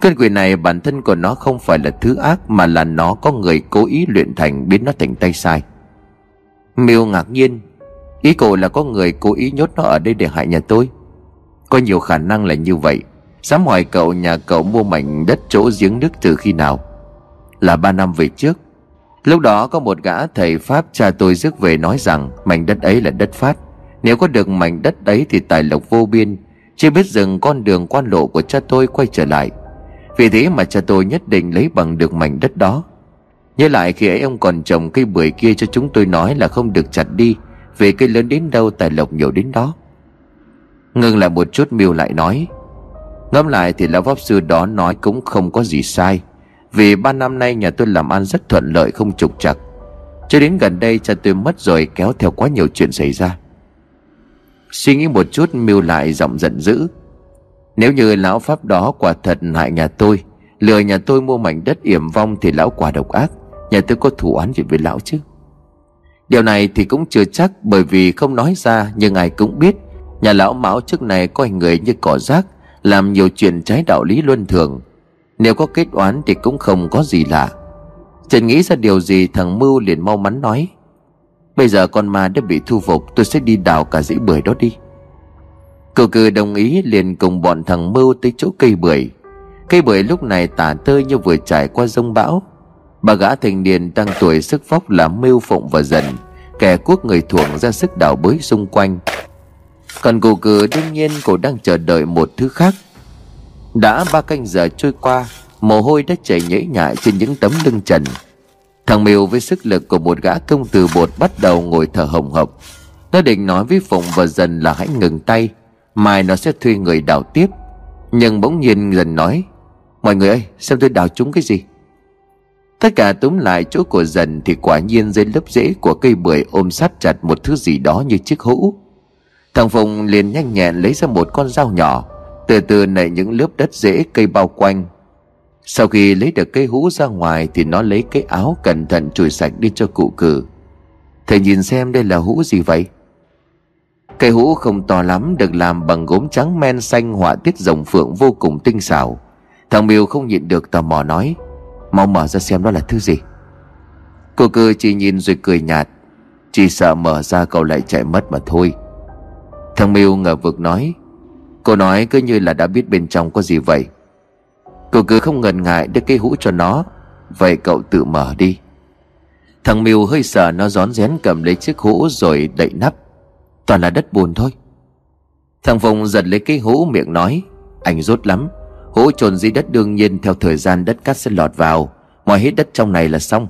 Con quỷ này bản thân của nó không phải là thứ ác, Mà là nó có người cố ý luyện thành Biến nó thành tay sai. Miêu ngạc nhiên, Ý cô là có người cố ý nhốt nó ở đây để hại nhà tôi? Có nhiều khả năng là như vậy. Dám hỏi cậu nhà cậu mua mảnh đất chỗ giếng nước từ khi nào? Là ba năm về trước. Lúc đó có một gã thầy Pháp cha tôi rước về nói rằng Mảnh đất ấy là đất phát Nếu có được mảnh đất ấy thì tài lộc vô biên. Chưa biết dừng con đường quan lộ của cha tôi quay trở lại. Vì thế mà cha tôi nhất định lấy bằng được mảnh đất đó. Nhớ lại khi ấy ông còn trồng cây bưởi kia cho chúng tôi nói là không được chặt đi, Vì cây lớn đến đâu tài lộc nhiều đến đó. Ngừng lại một chút miêu lại nói Ngẫm lại thì lão pháp sư đó nói cũng không có gì sai. Vì ba năm nay nhà tôi làm ăn rất thuận lợi, không trục trặc. Cho đến gần đây cha tôi mất rồi kéo theo quá nhiều chuyện xảy ra. Suy nghĩ một chút mưu lại giọng giận dữ. Nếu như lão pháp đó quả thật hại nhà tôi, Lừa nhà tôi mua mảnh đất yểm vong Thì lão quả độc ác. Nhà tôi có thủ án gì với lão chứ? Điều này thì cũng chưa chắc, Bởi vì không nói ra, Nhưng ai cũng biết, Nhà lão mão trước này coi người như cỏ rác. Làm nhiều chuyện trái đạo lý luân thường. Nếu có kết oán thì cũng không có gì lạ. Trần nghĩ ra điều gì, thằng Mưu liền mau mắn nói, Bây giờ con ma đã bị thu phục, Tôi sẽ đi đào cả dãy bưởi đó đi. Cậu cừ đồng ý liền cùng bọn thằng Mưu tới chỗ cây bưởi. Cây bưởi lúc này tả tơi như vừa trải qua rông bão. Bà gã thành niên tăng tuổi sức vóc là Mưu Phụng và Dần, Kẻ quốc người thuồng ra sức đào bới xung quanh. Còn gù cừ đương nhiên cô đang chờ đợi một thứ khác. Đã ba canh giờ trôi qua, Mồ hôi đã chảy nhễ nhại trên những tấm lưng trần. Thằng Miêu với sức lực của một gã công từ bột bắt đầu ngồi thở hồng hộc. Nó định nói với Phụng và dần là hãy ngừng tay, Mai nó sẽ thuê người đào tiếp. Nhưng bỗng nhiên dần nói, Mọi người ơi xem tôi đào chúng cái gì? Tất cả túm lại chỗ của dần Thì quả nhiên dưới lớp rễ của cây bưởi Ôm sát chặt một thứ gì đó như chiếc hũ. Thằng Phùng liền nhanh nhẹn lấy ra một con dao nhỏ, Từ từ nảy những lớp đất rễ cây bao quanh. Sau khi lấy được cây hũ ra ngoài Thì nó lấy cái áo cẩn thận chùi sạch đi cho cụ cử. Thầy nhìn xem đây là hũ gì vậy? Cây hũ không to lắm, Được làm bằng gốm trắng men xanh họa tiết rồng phượng vô cùng tinh xảo. Thằng Miêu không nhịn được tò mò nói, Mau mở ra xem đó là thứ gì? Cô cư chỉ nhìn rồi cười nhạt, Chỉ sợ mở ra cậu lại chạy mất mà thôi. Thằng Miêu ngờ vực nói, Cô nói cứ như là đã biết bên trong có gì vậy. Cô cứ không ngần ngại đưa cây hũ cho nó, Vậy cậu tự mở đi. Thằng Miêu hơi sợ nó rón rén cầm lấy chiếc hũ rồi đậy nắp. Toàn là đất bùn thôi. Thằng Phùng giật lấy cái hũ miệng nói, Anh rốt lắm. Hũ trồn dưới đất đương nhiên theo thời gian đất cát sẽ lọt vào. Moi hết đất trong này là xong.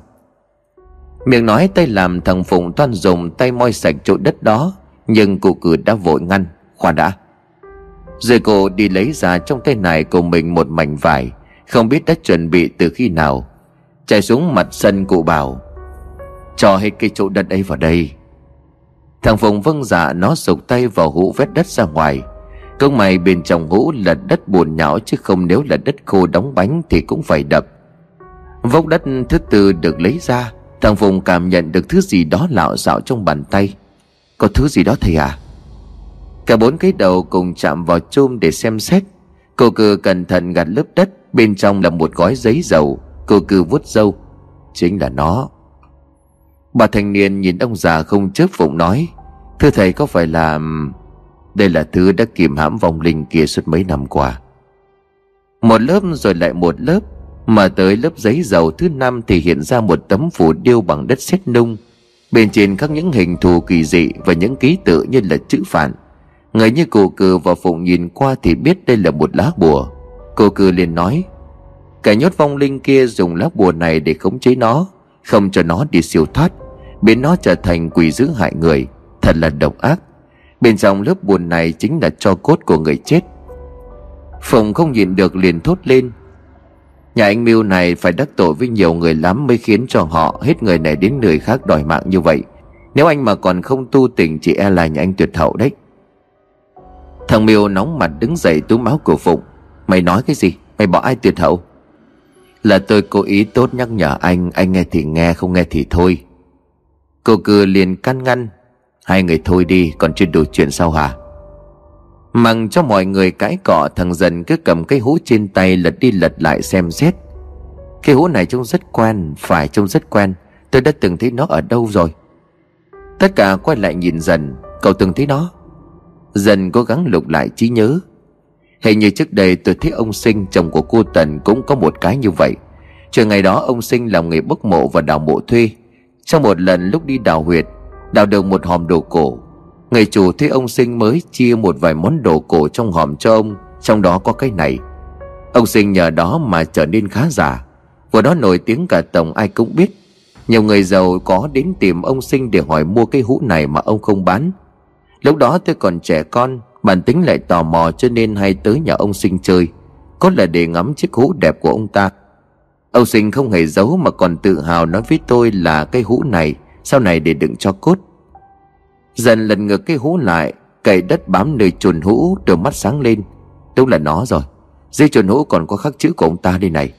Miệng nói tay làm thằng Phùng toan dùng tay moi sạch chỗ đất đó nhưng cụ cử đã vội ngăn, Khoan đã. Rồi cô đi lấy ra trong tay này của mình một mảnh vải, Không biết đã chuẩn bị từ khi nào. Chạy xuống mặt sân cụ bảo, Cho hết cái chỗ đất ấy vào đây. Thằng Phùng vâng dạ nó sụp tay vào hũ vét đất ra ngoài. Công mày bên trong hũ là đất buồn nhão Chứ không nếu là đất khô đóng bánh thì cũng phải đập. Vốc đất thứ tư được lấy ra, Thằng Phùng cảm nhận được thứ gì đó lạo xạo trong bàn tay. Có thứ gì đó thầy à Cả bốn cái đầu cùng chạm vào chôm để xem xét. Cô cư cẩn thận gạt lớp đất, Bên trong là một gói giấy dầu. Cô cư vuốt dâu Chính là nó. Bà thanh niên nhìn ông già không chớp phụng nói, Thưa thầy, có phải là, Đây là thứ đã kìm hãm vong linh kia suốt mấy năm qua? Một lớp rồi lại một lớp, Mà tới lớp giấy dầu thứ năm Thì hiện ra một tấm phủ điêu bằng đất sét nung. Bên trên các những hình thù kỳ dị Và những ký tự như là chữ phản Người như cô cừ và phụng nhìn qua Thì biết đây là một lá bùa. Cô cừ liền nói Cả nhốt vong linh kia dùng lá bùa này để khống chế nó, Không cho nó đi siêu thoát, biến nó trở thành quỷ dữ hại người, thật là độc ác. Bên trong lớp bùn này chính là cho cốt của người chết. Phụng không nhìn được liền thốt lên nhà anh mưu này phải đắc tội với nhiều người lắm mới khiến cho họ hết người này đến người khác đòi mạng như vậy. Nếu anh mà còn không tu tình chỉ e là nhà anh tuyệt hậu đấy. Thằng miêu nóng mặt đứng dậy túm áo của phụng. Mày nói cái gì? Mày bỏ ai tuyệt hậu là tôi cố ý tốt nhắc nhở anh anh nghe thì nghe, không nghe thì thôi. Cô cưa liền can ngăn. Hai người thôi đi, còn chưa đủ chuyện sao hả? Mặc cho mọi người cãi cọ, Thằng dần cứ cầm cái hũ trên tay Lật đi lật lại xem xét. Cái hũ này trông rất quen Phải trông rất quen Tôi đã từng thấy nó ở đâu rồi? Tất cả quay lại nhìn dần. Cậu từng thấy nó? Dần cố gắng lục lại trí nhớ. Hình như trước đây tôi thấy ông Sinh, Chồng của cô Tần, cũng có một cái như vậy. Trừ ngày đó ông Sinh làm nghề bốc mộ và đào mộ thuê. Trong một lần lúc đi đào huyệt, Đào được một hòm đồ cổ. Người chủ thấy ông sinh mới chia một vài món đồ cổ trong hòm cho ông, Trong đó có cái này. Ông sinh nhờ đó mà trở nên khá giả. Vừa đó nổi tiếng cả tổng ai cũng biết. Nhiều người giàu có đến tìm ông sinh để hỏi mua cái hũ này mà ông không bán. Lúc đó tôi còn trẻ con, Bản tính lại tò mò cho nên hay tới nhà ông sinh chơi. Có là để ngắm chiếc hũ đẹp của ông ta. Ông sinh không hề giấu mà còn tự hào nói với tôi là cái hũ này, Sau này để đựng cho cốt. Dần lần ngược cái hũ lại Cậy đất bám nơi chuồn hũ Đôi mắt sáng lên. Đúng là nó rồi. Dưới chuồn hũ còn có khắc chữ của ông ta đây này.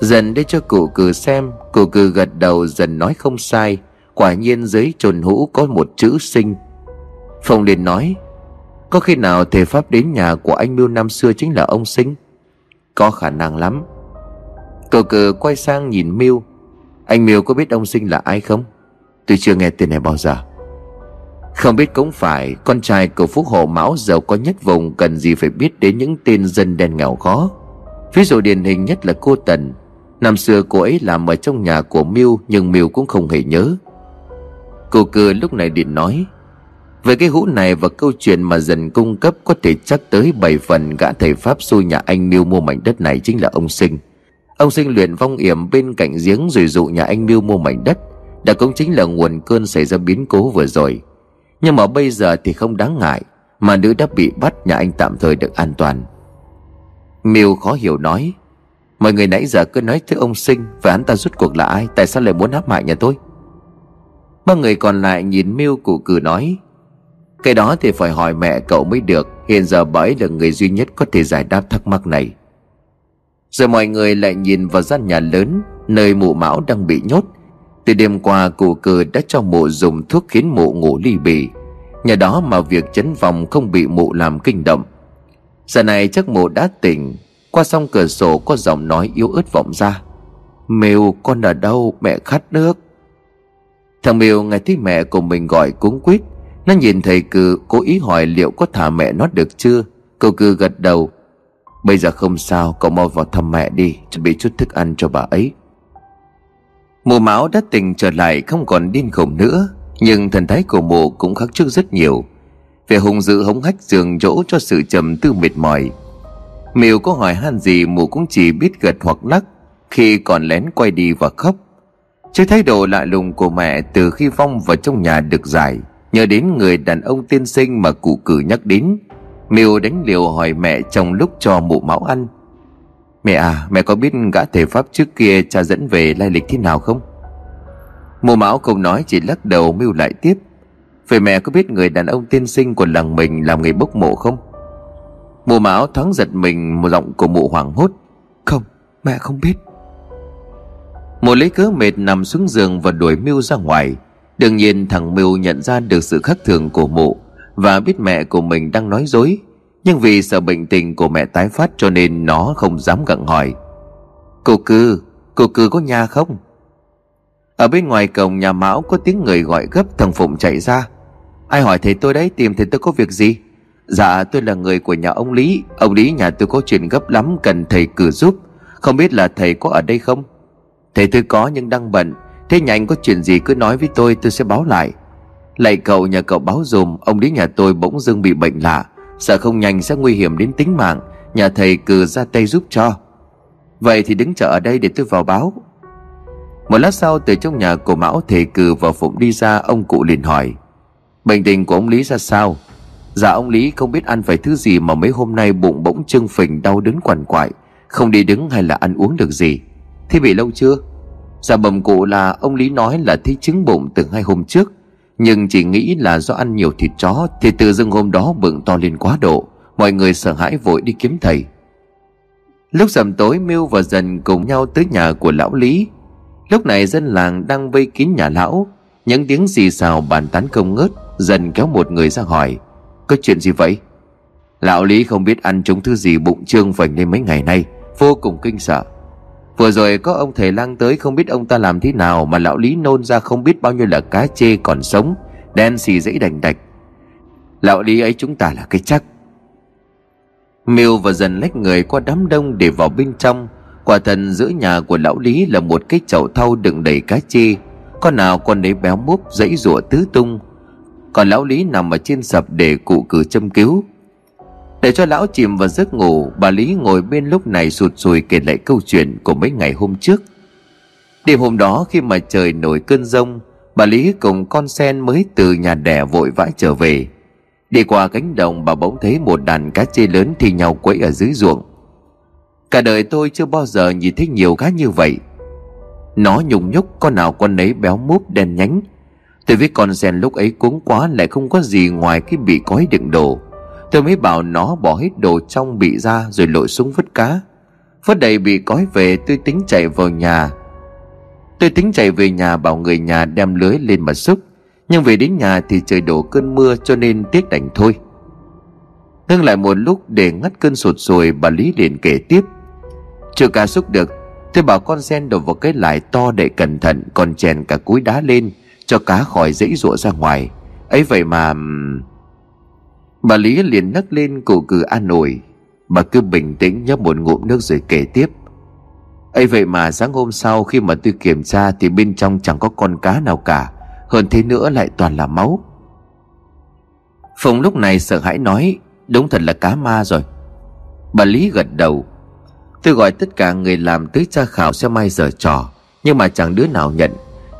Dần để cho cụ cừ xem, Cụ cừ gật đầu dần nói không sai. Quả nhiên dưới chuồn hũ có một chữ sinh. Phong liền nói, Có khi nào thầy pháp đến nhà của anh Mưu năm xưa chính là ông sinh? Có khả năng lắm. Cờ cờ quay sang nhìn Miêu. Anh Miêu có biết ông Sinh là ai không? Tôi chưa nghe tên này bao giờ. Không biết cũng phải, Con trai của Phúc Hộ Mão giàu có nhất vùng Cần gì phải biết đến những tên dân đen nghèo khó. Ví dụ điển hình nhất là cô Tần. Năm xưa cô ấy làm ở trong nhà của Miêu Nhưng Miêu cũng không hề nhớ. Cô cười lúc này điện nói, về cái hũ này và câu chuyện mà dần cung cấp có thể chắc tới 7 phần gã thầy Pháp xui nhà anh Miêu mua mảnh đất này chính là ông Sinh. Ông sinh luyện vong yểm bên cạnh giếng rồi dụ nhà anh Miêu mua mảnh đất. Đã cũng chính là nguồn cơn xảy ra biến cố vừa rồi. Nhưng mà bây giờ thì không đáng ngại, Mà nữ đã bị bắt nhà anh tạm thời được an toàn. Miêu khó hiểu nói, Mọi người nãy giờ cứ nói tới ông Sinh Và hắn ta rút cuộc là ai, Tại sao lại muốn áp hại nhà tôi? Ba người còn lại nhìn miêu cụ cử nói, Cái đó thì phải hỏi mẹ cậu mới được, Hiện giờ bà ấy là người duy nhất có thể giải đáp thắc mắc này. Rồi mọi người lại nhìn vào gian nhà lớn, Nơi mụ mão đang bị nhốt. Từ đêm qua, cụ cử đã cho mụ dùng thuốc khiến mụ ngủ ly bì. Nhờ đó mà việc chấn vòng không bị mụ làm kinh động. Giờ này chắc mụ đã tỉnh. Qua song cửa sổ, có giọng nói yếu ớt vọng ra. Mèo, con ở đâu? Mẹ khát nước. Thằng Miêu nghe thấy mẹ của mình gọi cuống quýt. Nó nhìn thầy cử cố ý hỏi liệu có thả mẹ nó được chưa? Cậu cử gật đầu. Bây giờ không sao, cậu mau vào thăm mẹ đi, Chuẩn bị chút thức ăn cho bà ấy. Mùa máu đã tỉnh trở lại không còn điên khùng nữa, Nhưng thần thái của mụ cũng khác trước rất nhiều. Về hung dữ hống hách giường chỗ cho sự trầm tư mệt mỏi. Miêu có hỏi han gì mụ cũng chỉ biết gật hoặc lắc Khi còn lén quay đi và khóc. Trước thái độ lạ lùng của mẹ từ khi Phong vào trong nhà được giải, Nhờ đến người đàn ông tiên sinh mà cụ cử nhắc đến, Miêu đánh liều hỏi mẹ trong lúc cho mụ máu ăn. Mẹ à mẹ có biết gã thể pháp trước kia cha dẫn về lai lịch thế nào không? Mụ máu không nói chỉ lắc đầu Miêu lại tiếp. Vậy mẹ có biết người đàn ông tiên sinh của làng mình làm nghề bốc mộ không? Mụ máu thoáng giật mình một giọng của mụ hoảng hốt. Không mẹ không biết. Mụ lấy cớ mệt nằm xuống giường và đuổi Miêu ra ngoài. Đương nhiên thằng Miêu nhận ra được sự khác thường của mụ Và biết mẹ của mình đang nói dối nhưng vì sợ bệnh tình của mẹ tái phát cho nên nó không dám gặng hỏi. Cô cư, cô cư có nhà không? Ở bên ngoài cổng nhà Mão có tiếng người gọi gấp thằng Phụng chạy ra. Ai hỏi thầy tôi đấy tìm thầy tôi có việc gì? Dạ tôi là người của nhà ông Lý. Ông Lý nhà tôi có chuyện gấp lắm cần thầy cử giúp. Không biết là thầy có ở đây không? Thầy tôi có nhưng đang bận. Thế nhà anh có chuyện gì cứ nói với tôi tôi sẽ báo lại. Lạy cậu nhờ cậu báo dùm Ông lý nhà tôi bỗng dưng bị bệnh lạ. Sợ không nhanh sẽ nguy hiểm đến tính mạng, Nhà thầy cử ra tay giúp cho. Vậy thì đứng chờ ở đây để tôi vào báo. Một lát sau, từ trong nhà của Mão, thầy cử và Phụng đi ra, Ông cụ liền hỏi, Bệnh tình của ông Lý ra sao? Dạ ông Lý không biết ăn phải thứ gì Mà mấy hôm nay bụng bỗng trưng phình, đau đớn quằn quại, Không đi đứng hay là ăn uống được gì. Thế bị lâu chưa? Dạ bẩm cụ là, ông Lý nói là thấy chứng bụng từ hai hôm trước. Nhưng chỉ nghĩ là do ăn nhiều thịt chó Thì từ dưng hôm đó bụng to lên quá độ. Mọi người sợ hãi vội đi kiếm thầy. Lúc rằm tối mưu và Dần cùng nhau tới nhà của lão Lý. Lúc này dân làng đang vây kín nhà lão. Những tiếng xì xào bàn tán không ngớt, Dần kéo một người ra hỏi, Có chuyện gì vậy? Lão Lý không biết ăn chúng thứ gì bụng trương vành lên mấy ngày nay, Vô cùng kinh sợ. Vừa rồi có ông thầy lang tới không biết ông ta làm thế nào Mà lão Lý nôn ra không biết bao nhiêu là cá chê còn sống, Đen xì dãy đành đạch. Lão Lý ấy chúng ta là cái chắc. Miêu và dần lách người qua đám đông để vào bên trong. Quả thần giữa nhà của lão Lý là một cái chậu thau đựng đầy cá chê. Con nào con đấy béo múp, dãy rủa tứ tung. Còn lão Lý nằm ở trên sập để cụ cử châm cứu để cho lão chìm vào giấc ngủ, Bà Lý ngồi bên lúc này sụt sùi kể lại câu chuyện của mấy ngày hôm trước. Đêm hôm đó khi mà trời nổi cơn rông, Bà Lý cùng con sen mới từ nhà đẻ vội vã trở về. Đi qua cánh đồng, bà bỗng thấy một đàn cá chê lớn thì nhau quẫy ở dưới ruộng. Cả đời tôi chưa bao giờ nhìn thấy nhiều cá như vậy. Nó nhung nhúc, con nào con nấy béo múp, đen nhánh. Tôi với con sen lúc ấy cuống quá lại không có gì ngoài cái bị cói đựng đồ. Tôi mới bảo nó bỏ hết đồ trong bị ra Rồi lội xuống vứt cá. Vứt đầy bị cói về, tôi tính chạy vào nhà. Tôi tính chạy về nhà bảo người nhà đem lưới lên mà xúc. Nhưng về đến nhà thì trời đổ cơn mưa cho nên tiếc đành thôi. Ngưng lại một lúc để ngắt cơn sụt rồi bà Lý liền kể tiếp. Chưa cả xúc được, Tôi bảo con sen đổ vào cái lại to để cẩn thận, Còn chèn cả cúi đá lên Cho cá khỏi dãy ruộng ra ngoài. Ấy vậy mà Bà Lý liền nấc lên cổ cử an ủi. Bà cứ bình tĩnh nhấp một ngụm nước rồi kể tiếp. Ấy vậy mà sáng hôm sau khi mà tôi kiểm tra Thì bên trong chẳng có con cá nào cả, Hơn thế nữa lại toàn là máu. Phùng lúc này sợ hãi nói, Đúng thật là cá ma rồi. Bà Lý gật đầu. Tôi gọi tất cả người làm tới tra khảo xem mai giờ trò, Nhưng mà chẳng đứa nào nhận.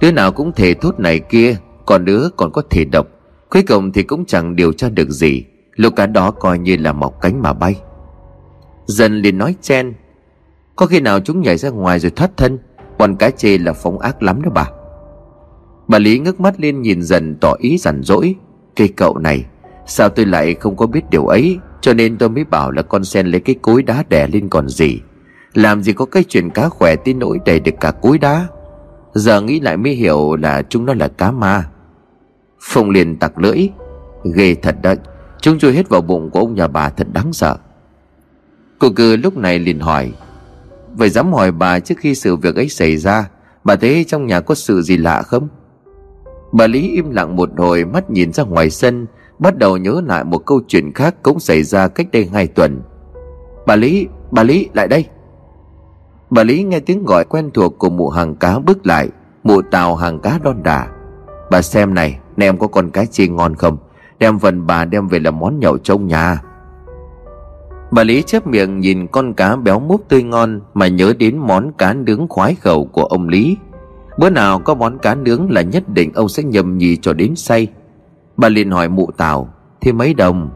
Đứa nào cũng thể thốt này kia, Còn đứa còn có thể độc. Cuối cùng thì cũng chẳng điều tra được gì lúc cá đó coi như là mọc cánh mà bay. Dần liền nói chen, Có khi nào chúng nhảy ra ngoài rồi thoát thân? Bọn cá chê là phóng ác lắm đó bà. Bà Lý ngước mắt lên nhìn dần tỏ ý rằn rỗi. Cây cậu này, Sao tôi lại không có biết điều ấy? Cho nên tôi mới bảo là con sen lấy cái cối đá đè lên còn gì. Làm gì có cái chuyện cá khỏe tin nỗi đầy được cả cối đá. Giờ nghĩ lại mới hiểu là chúng nó là cá ma. Phùng liền tặc lưỡi, Ghê thật đó Chúng chui hết vào bụng của ông nhà bà thật đáng sợ. Cô cư lúc này liền hỏi Vậy dám hỏi bà trước khi sự việc ấy xảy ra Bà thấy trong nhà có sự gì lạ không? Bà Lý im lặng một hồi mắt nhìn ra ngoài sân Bắt đầu nhớ lại một câu chuyện khác cũng xảy ra cách đây hai tuần. Bà Lý, bà Lý lại đây. Bà Lý nghe tiếng gọi quen thuộc của mụ hàng cá bước lại Mụ tàu hàng cá đon đà. Bà xem này, nè em có con cá chê ngon không? Đem phần bà đem về làm món nhậu trong nhà. Bà Lý chép miệng nhìn con cá béo múp tươi ngon Mà nhớ đến món cá nướng khoái khẩu của ông Lý. Bữa nào có món cá nướng là nhất định ông sẽ nhầm nhì cho đến say. Bà liền hỏi mụ Tào, Thế mấy đồng?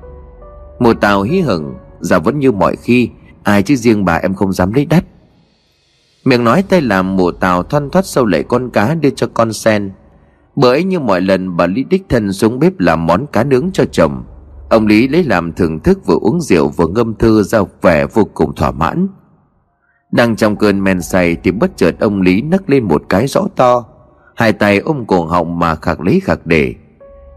Mụ Tào hí hửng Dạ vẫn như mọi khi, Ai chứ riêng bà em không dám lấy đắt Miệng nói tay làm mụ Tào thoăn thoắt sâu lệ con cá đưa cho con sen. Bởi như mọi lần bà Lý đích thân xuống bếp làm món cá nướng cho chồng, Ông Lý lấy làm thưởng thức vừa uống rượu vừa ngâm thư ra vẻ vô cùng thỏa mãn. Đang trong cơn men say thì bất chợt ông Lý nấc lên một cái rõ to, Hai tay ôm cổ họng mà khạc lấy khạc để.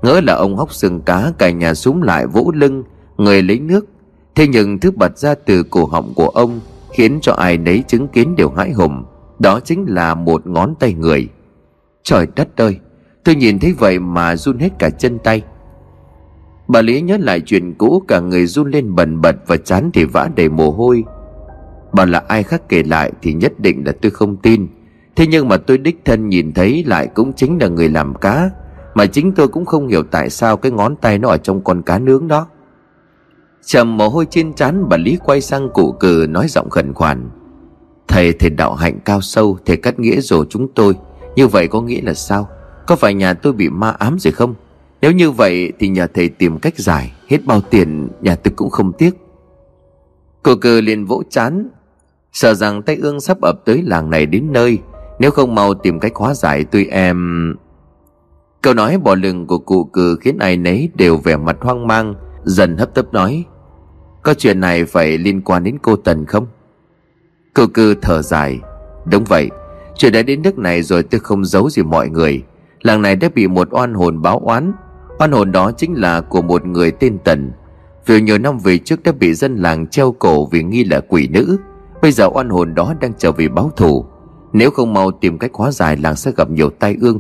Ngỡ là ông hóc xương cá cả nhà súng lại vỗ lưng, Người lấy nước. Thế nhưng thứ bật ra từ cổ họng của ông Khiến cho ai nấy chứng kiến đều hãi hùng, Đó chính là một ngón tay người. Trời đất ơi! Tôi nhìn thấy vậy mà run hết cả chân tay. Bà Lý nhớ lại chuyện cũ, Cả người run lên bần bật Và chán thì vã đầy mồ hôi. Bà là ai khác kể lại Thì nhất định là tôi không tin. Thế nhưng mà tôi đích thân nhìn thấy lại Cũng chính là người làm cá, Mà chính tôi cũng không hiểu tại sao Cái ngón tay nó ở trong con cá nướng đó. Trầm mồ hôi trên trán, Bà Lý quay sang cụ cử Nói giọng khẩn khoản. Thầy thầy đạo hạnh cao sâu, Thầy cắt nghĩa rồi chúng tôi. Như vậy có nghĩa là sao? Có phải nhà tôi bị ma ám rồi không? Nếu như vậy thì nhà thầy tìm cách giải. Hết bao tiền, nhà tôi cũng không tiếc. Cô cơ liền vỗ chán. Sợ rằng tay ương sắp ập tới làng này đến nơi. Nếu không mau tìm cách hóa giải tôi em. Câu nói bỏ lừng của cụ cừ khiến ai nấy đều vẻ mặt hoang mang, Dần hấp tấp nói, Có chuyện này phải liên quan đến cô Tần không? Cô cư thở dài, Đúng vậy. Chuyện đã đến nước này rồi tôi không giấu gì mọi người. Làng này đã bị một oan hồn báo oán. Oan hồn đó chính là của một người tên Tần. Vì nhiều năm về trước đã bị dân làng treo cổ vì nghi là quỷ nữ. Bây giờ oan hồn đó đang trở về báo thù. Nếu không mau tìm cách hóa giải, làng sẽ gặp nhiều tai ương.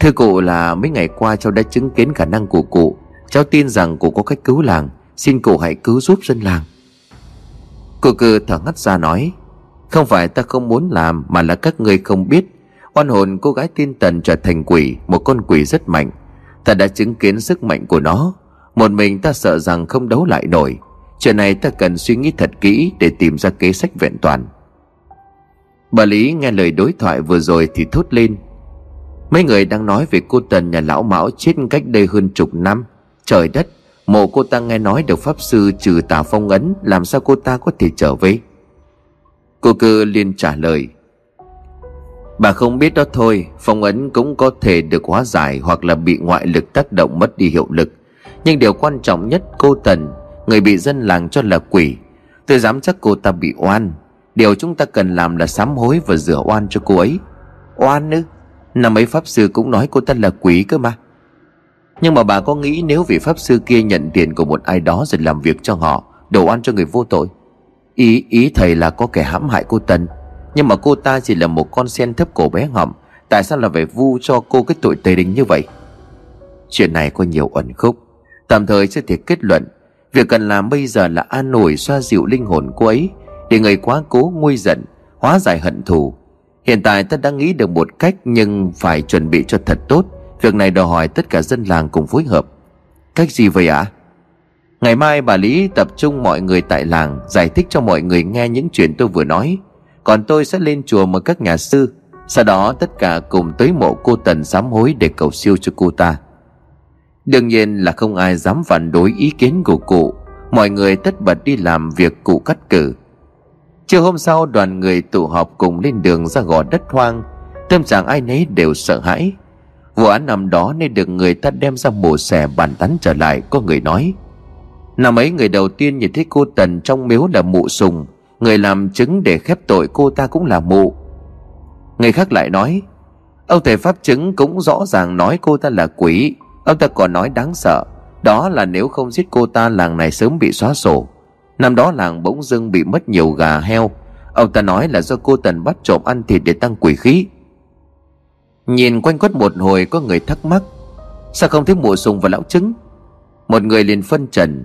Thưa cụ là mấy ngày qua cháu đã chứng kiến khả năng của cụ. Cháu tin rằng cụ có cách cứu làng. Xin cụ hãy cứu giúp dân làng. Cụ cư thở ngắt ra nói, Không phải ta không muốn làm Mà là các người không biết. Oan hồn cô gái tin tần trở thành quỷ, Một con quỷ rất mạnh. Ta đã chứng kiến sức mạnh của nó. Một mình ta sợ rằng không đấu lại nổi. Chuyện này ta cần suy nghĩ thật kỹ Để tìm ra kế sách vẹn toàn. Bà Lý nghe lời đối thoại vừa rồi Thì thốt lên. Mấy người đang nói về cô Tần nhà lão Mão Chết cách đây hơn chục năm. Trời đất, Mộ cô ta nghe nói được Pháp Sư trừ tà phong ấn, Làm sao cô ta có thể trở về? Cô cơ liền trả lời. Bà không biết đó thôi, Phong ấn cũng có thể được hóa giải Hoặc là bị ngoại lực tác động mất đi hiệu lực. Nhưng điều quan trọng nhất, cô Tần Người bị dân làng cho là quỷ. Tôi dám chắc cô ta bị oan. Điều chúng ta cần làm là sám hối Và rửa oan cho cô ấy. Oan ư? Năm ấy Pháp Sư cũng nói cô ta là quỷ cơ mà. Nhưng mà bà có nghĩ nếu vị Pháp Sư kia nhận tiền của một ai đó Rồi làm việc cho họ Đổ oan cho người vô tội? Ý ý thầy là có kẻ hãm hại cô Tần nhưng mà cô ta chỉ là một con sen thấp cổ bé ngậm Tại sao là phải vu cho cô cái tội tề đình như vậy? Chuyện này có nhiều ẩn khúc. Tạm thời chưa thể kết luận. Việc cần làm bây giờ là an ủi xoa dịu linh hồn cô ấy, Để người quá cố nguôi giận, Hóa giải hận thù. Hiện tại ta đang nghĩ được một cách, Nhưng phải chuẩn bị cho thật tốt. Việc này đòi hỏi tất cả dân làng cùng phối hợp. Cách gì vậy ạ? À? Ngày mai bà Lý tập trung mọi người tại làng, Giải thích cho mọi người nghe những chuyện tôi vừa nói còn tôi sẽ lên chùa mời các nhà sư, Sau đó tất cả cùng tới mộ cô Tần sám hối để cầu siêu cho cô ta. Đương nhiên là không ai dám phản đối ý kiến của cụ, Mọi người tất bật đi làm việc cụ cắt cử. Chiều hôm sau, đoàn người tụ họp cùng lên đường ra gò đất hoang, Tâm trạng ai nấy đều sợ hãi. Vụ án năm đó nên được người ta đem ra mổ xẻ bàn tán trở lại, Có người nói, Năm ấy người đầu tiên nhìn thấy cô Tần trong miếu là mụ sùng Người làm chứng để khép tội cô ta cũng là mụ Người khác lại nói, Ông thầy pháp chứng cũng rõ ràng nói cô ta là quỷ. Ông ta còn nói đáng sợ, Đó là nếu không giết cô ta, làng này sớm bị xóa sổ. Năm đó làng bỗng dưng bị mất nhiều gà heo. Ông ta nói là do cô Tần bắt trộm ăn thịt để tăng quỷ khí. Nhìn quanh quất một hồi, có người thắc mắc, Sao không thấy mùa sùng và lão trứng? Một người liền phân trần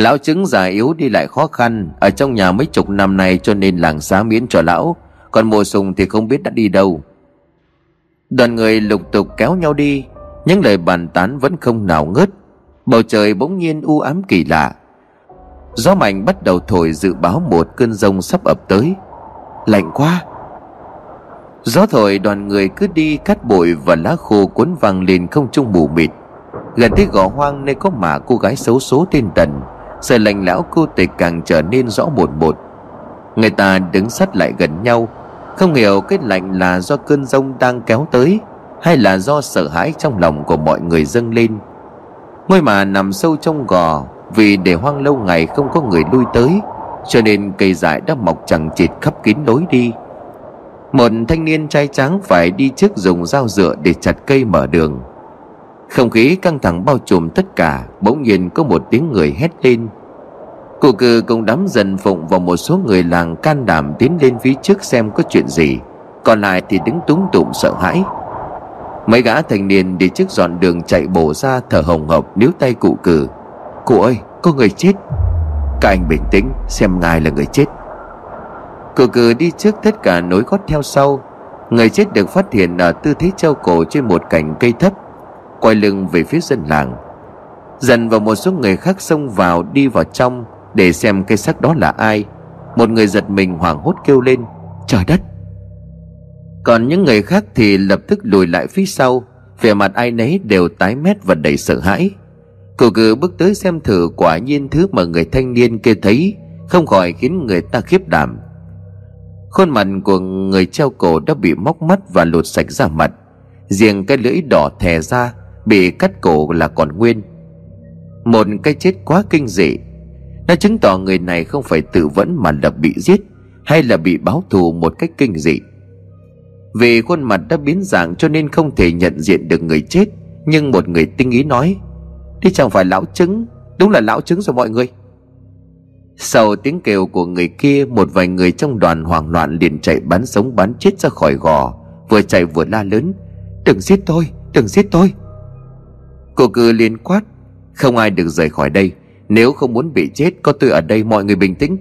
Lão chứng già yếu đi lại khó khăn, Ở trong nhà mấy chục năm nay cho nên làng xá miễn cho lão, Còn mùa sùng thì không biết đã đi đâu. Đoàn người lục tục kéo nhau đi, Những lời bàn tán vẫn không nào ngớt. Bầu trời bỗng nhiên u ám kỳ lạ. Gió mạnh bắt đầu thổi dự báo một cơn rông sắp ập tới. Lạnh quá. Gió thổi đoàn người cứ đi cắt bụi và lá khô cuốn văng lên không trung mù mịt. Gần tới gò hoang nơi có mả cô gái xấu số tên Tần. Sự lạnh lẽo cô tịch càng trở nên rõ một một Người ta đứng sát lại gần nhau, Không hiểu cái lạnh là do cơn rông đang kéo tới, Hay là do sợ hãi trong lòng của mọi người dâng lên. Ngôi mà nằm sâu trong gò, Vì để hoang lâu ngày không có người lui tới, Cho nên cây dại đã mọc chẳng chịt khắp kín lối đi. Một thanh niên trai tráng phải đi trước dùng dao dựa để chặt cây mở đường. Không khí căng thẳng bao trùm tất cả, Bỗng nhiên có một tiếng người hét lên. Cụ cư cùng đám dần phụng vào một số người làng can đảm tiến lên phía trước xem có chuyện gì. Còn lại thì đứng túng tụng sợ hãi. Mấy gã thanh niên đi trước dọn đường chạy bổ ra thở hồng hộc, níu tay cụ cử. Cụ ơi, có người chết. Các anh bình tĩnh, xem ngài là người chết. Cụ cử đi trước tất cả nối gót theo sau. Người chết được phát hiện ở tư thế treo cổ trên một cành cây thấp. Quay lưng về phía dân làng. Dần và một số người khác xông vào đi vào trong Để xem cây xác đó là ai. Một người giật mình hoảng hốt kêu lên, Trời đất! Còn những người khác thì lập tức lùi lại phía sau, Vẻ mặt ai nấy đều tái mét và đầy sợ hãi. Cử cử bước tới xem thử quả nhiên thứ mà người thanh niên kia thấy, Không khỏi khiến người ta khiếp đảm. Khuôn mặt của người treo cổ đã bị móc mắt và lột sạch da mặt. Riêng cái lưỡi đỏ thè ra Bị cắt cổ là còn nguyên. Một cái chết quá kinh dị. Nó chứng tỏ người này không phải tự vẫn mà là bị giết Hay là bị báo thù một cách kinh dị. Vì khuôn mặt đã biến dạng cho nên không thể nhận diện được người chết Nhưng một người tinh ý nói Đây chẳng phải lão trứng Đúng là lão trứng rồi mọi người. Sau tiếng kêu của người kia Một vài người trong đoàn hoảng loạn liền chạy bắn sống bắn chết ra khỏi gò Vừa chạy vừa la lớn Đừng giết tôi, đừng giết tôi. Cô cư liên quát, Không ai được rời khỏi đây. Nếu không muốn bị chết, có tôi ở đây, mọi người bình tĩnh.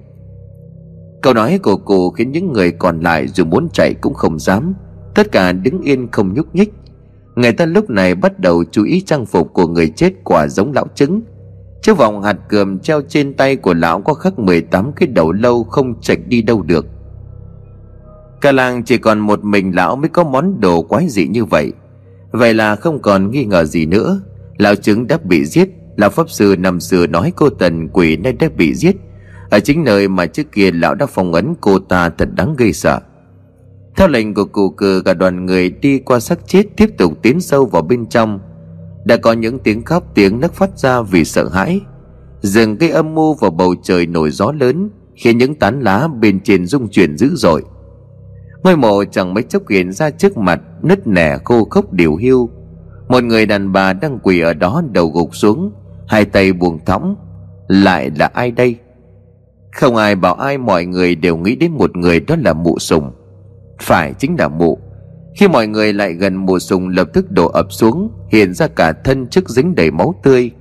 Câu nói của cô khiến những người còn lại dù muốn chạy cũng không dám. Tất cả đứng yên không nhúc nhích. Người ta lúc này bắt đầu chú ý trang phục của người chết quả giống lão trứng. Chiếc vòng hạt cườm treo trên tay của lão có khắc 18 cái đầu lâu không chạch đi đâu được. Cả làng chỉ còn một mình lão mới có món đồ quái dị như vậy. Vậy là không còn nghi ngờ gì nữa. Lão chứng đã bị giết. Lão Pháp Sư năm xưa nói cô Tần quỷ nay đã bị giết. Ở chính nơi mà trước kia lão đã phong ấn, cô ta thật đáng gây sợ. Theo lệnh của cụ cử cả đoàn người đi qua xác chết, Tiếp tục tiến sâu vào bên trong. Đã có những tiếng khóc, tiếng nấc phát ra vì sợ hãi. Rừng cây âm mưu vào bầu trời nổi gió lớn, khiến những tán lá bên trên rung chuyển dữ dội. Ngôi mộ chẳng mấy chốc hiện ra trước mặt, nứt nẻ khô khốc điều hưu một người đàn bà đang quỳ ở đó đầu gục xuống, hai tay buông thõng. Lại là ai đây? Không ai bảo ai mọi người đều nghĩ đến một người đó là mụ sùng. Phải chính là mụ. Khi mọi người lại gần mụ sùng lập tức đổ ập xuống, hiện ra cả thân chức dính đầy máu tươi.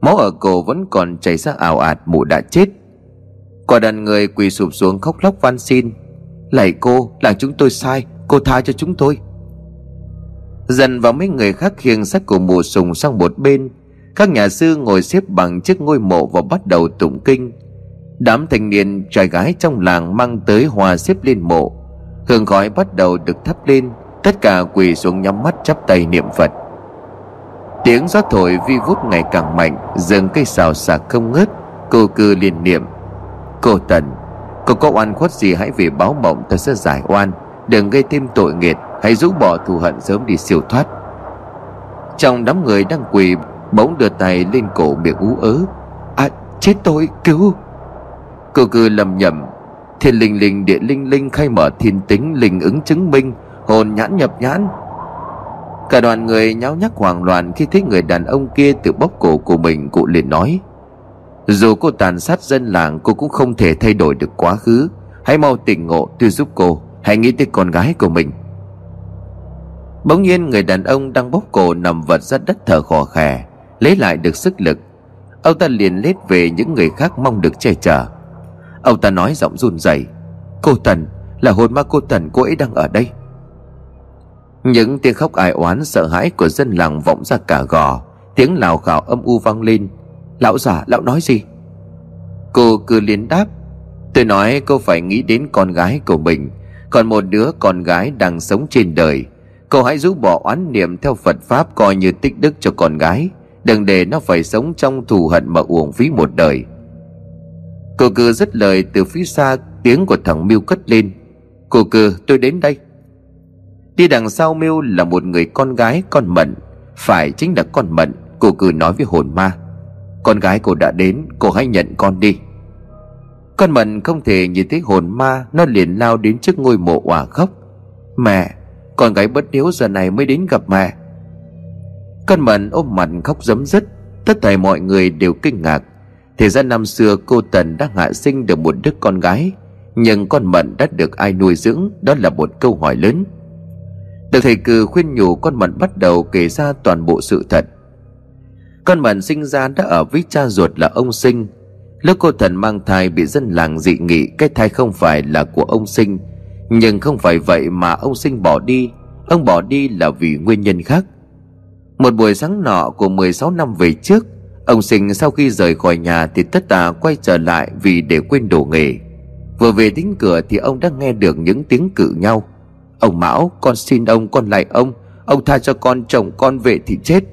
Máu ở cổ vẫn còn chảy ra ảo ạt, mụ đã chết. Quả đàn người quỳ sụp xuống khóc lóc van xin. Lạy cô, là chúng tôi sai, cô tha cho chúng tôi dần và mấy người khác khiêng xác của mù sùng sang một bên, các nhà sư ngồi xếp bằng trước ngôi mộ và bắt đầu tụng kinh. Đám thanh niên trai gái trong làng mang tới hòa xếp lên mộ. Hương khói bắt đầu được thắp lên, tất cả quỳ xuống nhắm mắt chắp tay niệm phật. Tiếng gió thổi vi vút ngày càng mạnh rừng cây xào xạc không ngớt, cô cư liền niệm. Cô tần, Cô có oan khuất gì hãy về báo mộng ta sẽ giải oan, Đừng gây thêm tội nghiệt Hãy rũ bỏ thù hận sớm đi siêu thoát. Trong đám người đang quỳ, Bỗng đưa tay lên cổ miệng ú ớ. À chết tôi, cứu. Cô cứ lầm nhầm. Thiên linh linh, địa linh linh khai mở thiên tính Linh ứng chứng minh, Hồn nhãn nhập nhãn. Cả đoàn người nháo nhác hoảng loạn Khi thấy người đàn ông kia tự bóc cổ của mình, Cụ liền nói, Dù cô tàn sát dân làng, Cô cũng không thể thay đổi được quá khứ. Hãy mau tỉnh ngộ, tôi giúp cô. Hãy nghĩ tới con gái của mình. Bỗng nhiên người đàn ông đang bóp cổ nằm vật ra đất thở khò khè, Lấy lại được sức lực. Ông ta liền lết về những người khác mong được che chở. Ông ta nói giọng run rẩy, Cô Tần, Là hồn ma cô Tần cô ấy đang ở đây. Những tiếng khóc ai oán, sợ hãi của dân làng vọng ra cả gò. Tiếng lào khảo âm u vang lên, Lão già, lão nói gì? Cô cứ liền đáp, Tôi nói cô phải nghĩ đến con gái của mình, Còn một đứa con gái đang sống trên đời. Cô hãy rũ bỏ oán niệm theo Phật Pháp coi như tích đức cho con gái. Đừng để nó phải sống trong thù hận mà uổng phí một đời. Cô cư rất lời từ phía xa, tiếng của thằng Miêu cất lên. Cô cư, tôi đến đây. Đi đằng sau Miêu là một người con gái, con Mận. Phải chính là con Mận, Cô cư nói với hồn ma. Con gái cô đã đến, Cô hãy nhận con đi. Con Mận không thể nhìn thấy hồn ma, Nó liền lao đến trước ngôi mộ òa khóc Mẹ con gái bất hiếu giờ này mới đến gặp mẹ. Con Mận ôm mặt khóc giấm dứt, Tất thảy mọi người đều kinh ngạc. Thì ra năm xưa cô Tần đã hạ sinh được một đứa con gái, Nhưng con Mận đã được ai nuôi dưỡng, Đó là một câu hỏi lớn. Được thầy cừ khuyên nhủ, con Mận bắt đầu kể ra toàn bộ sự thật. Con Mận sinh ra đã ở với cha ruột là ông Sinh. Lúc cô thần mang thai bị dân làng dị nghị, Cái thai không phải là của ông Sinh nhưng không phải vậy mà ông Sinh bỏ đi. Ông bỏ đi là vì nguyên nhân khác. Một buổi sáng nọ của 16 năm về trước, Ông sinh sau khi rời khỏi nhà Thì tất tà quay trở lại vì để quên đồ nghề. Vừa về đến cửa thì ông đã nghe được những tiếng cự nhau. Ông Mão, con xin ông, con lại ông. Ông tha cho con, chồng con về thì chết.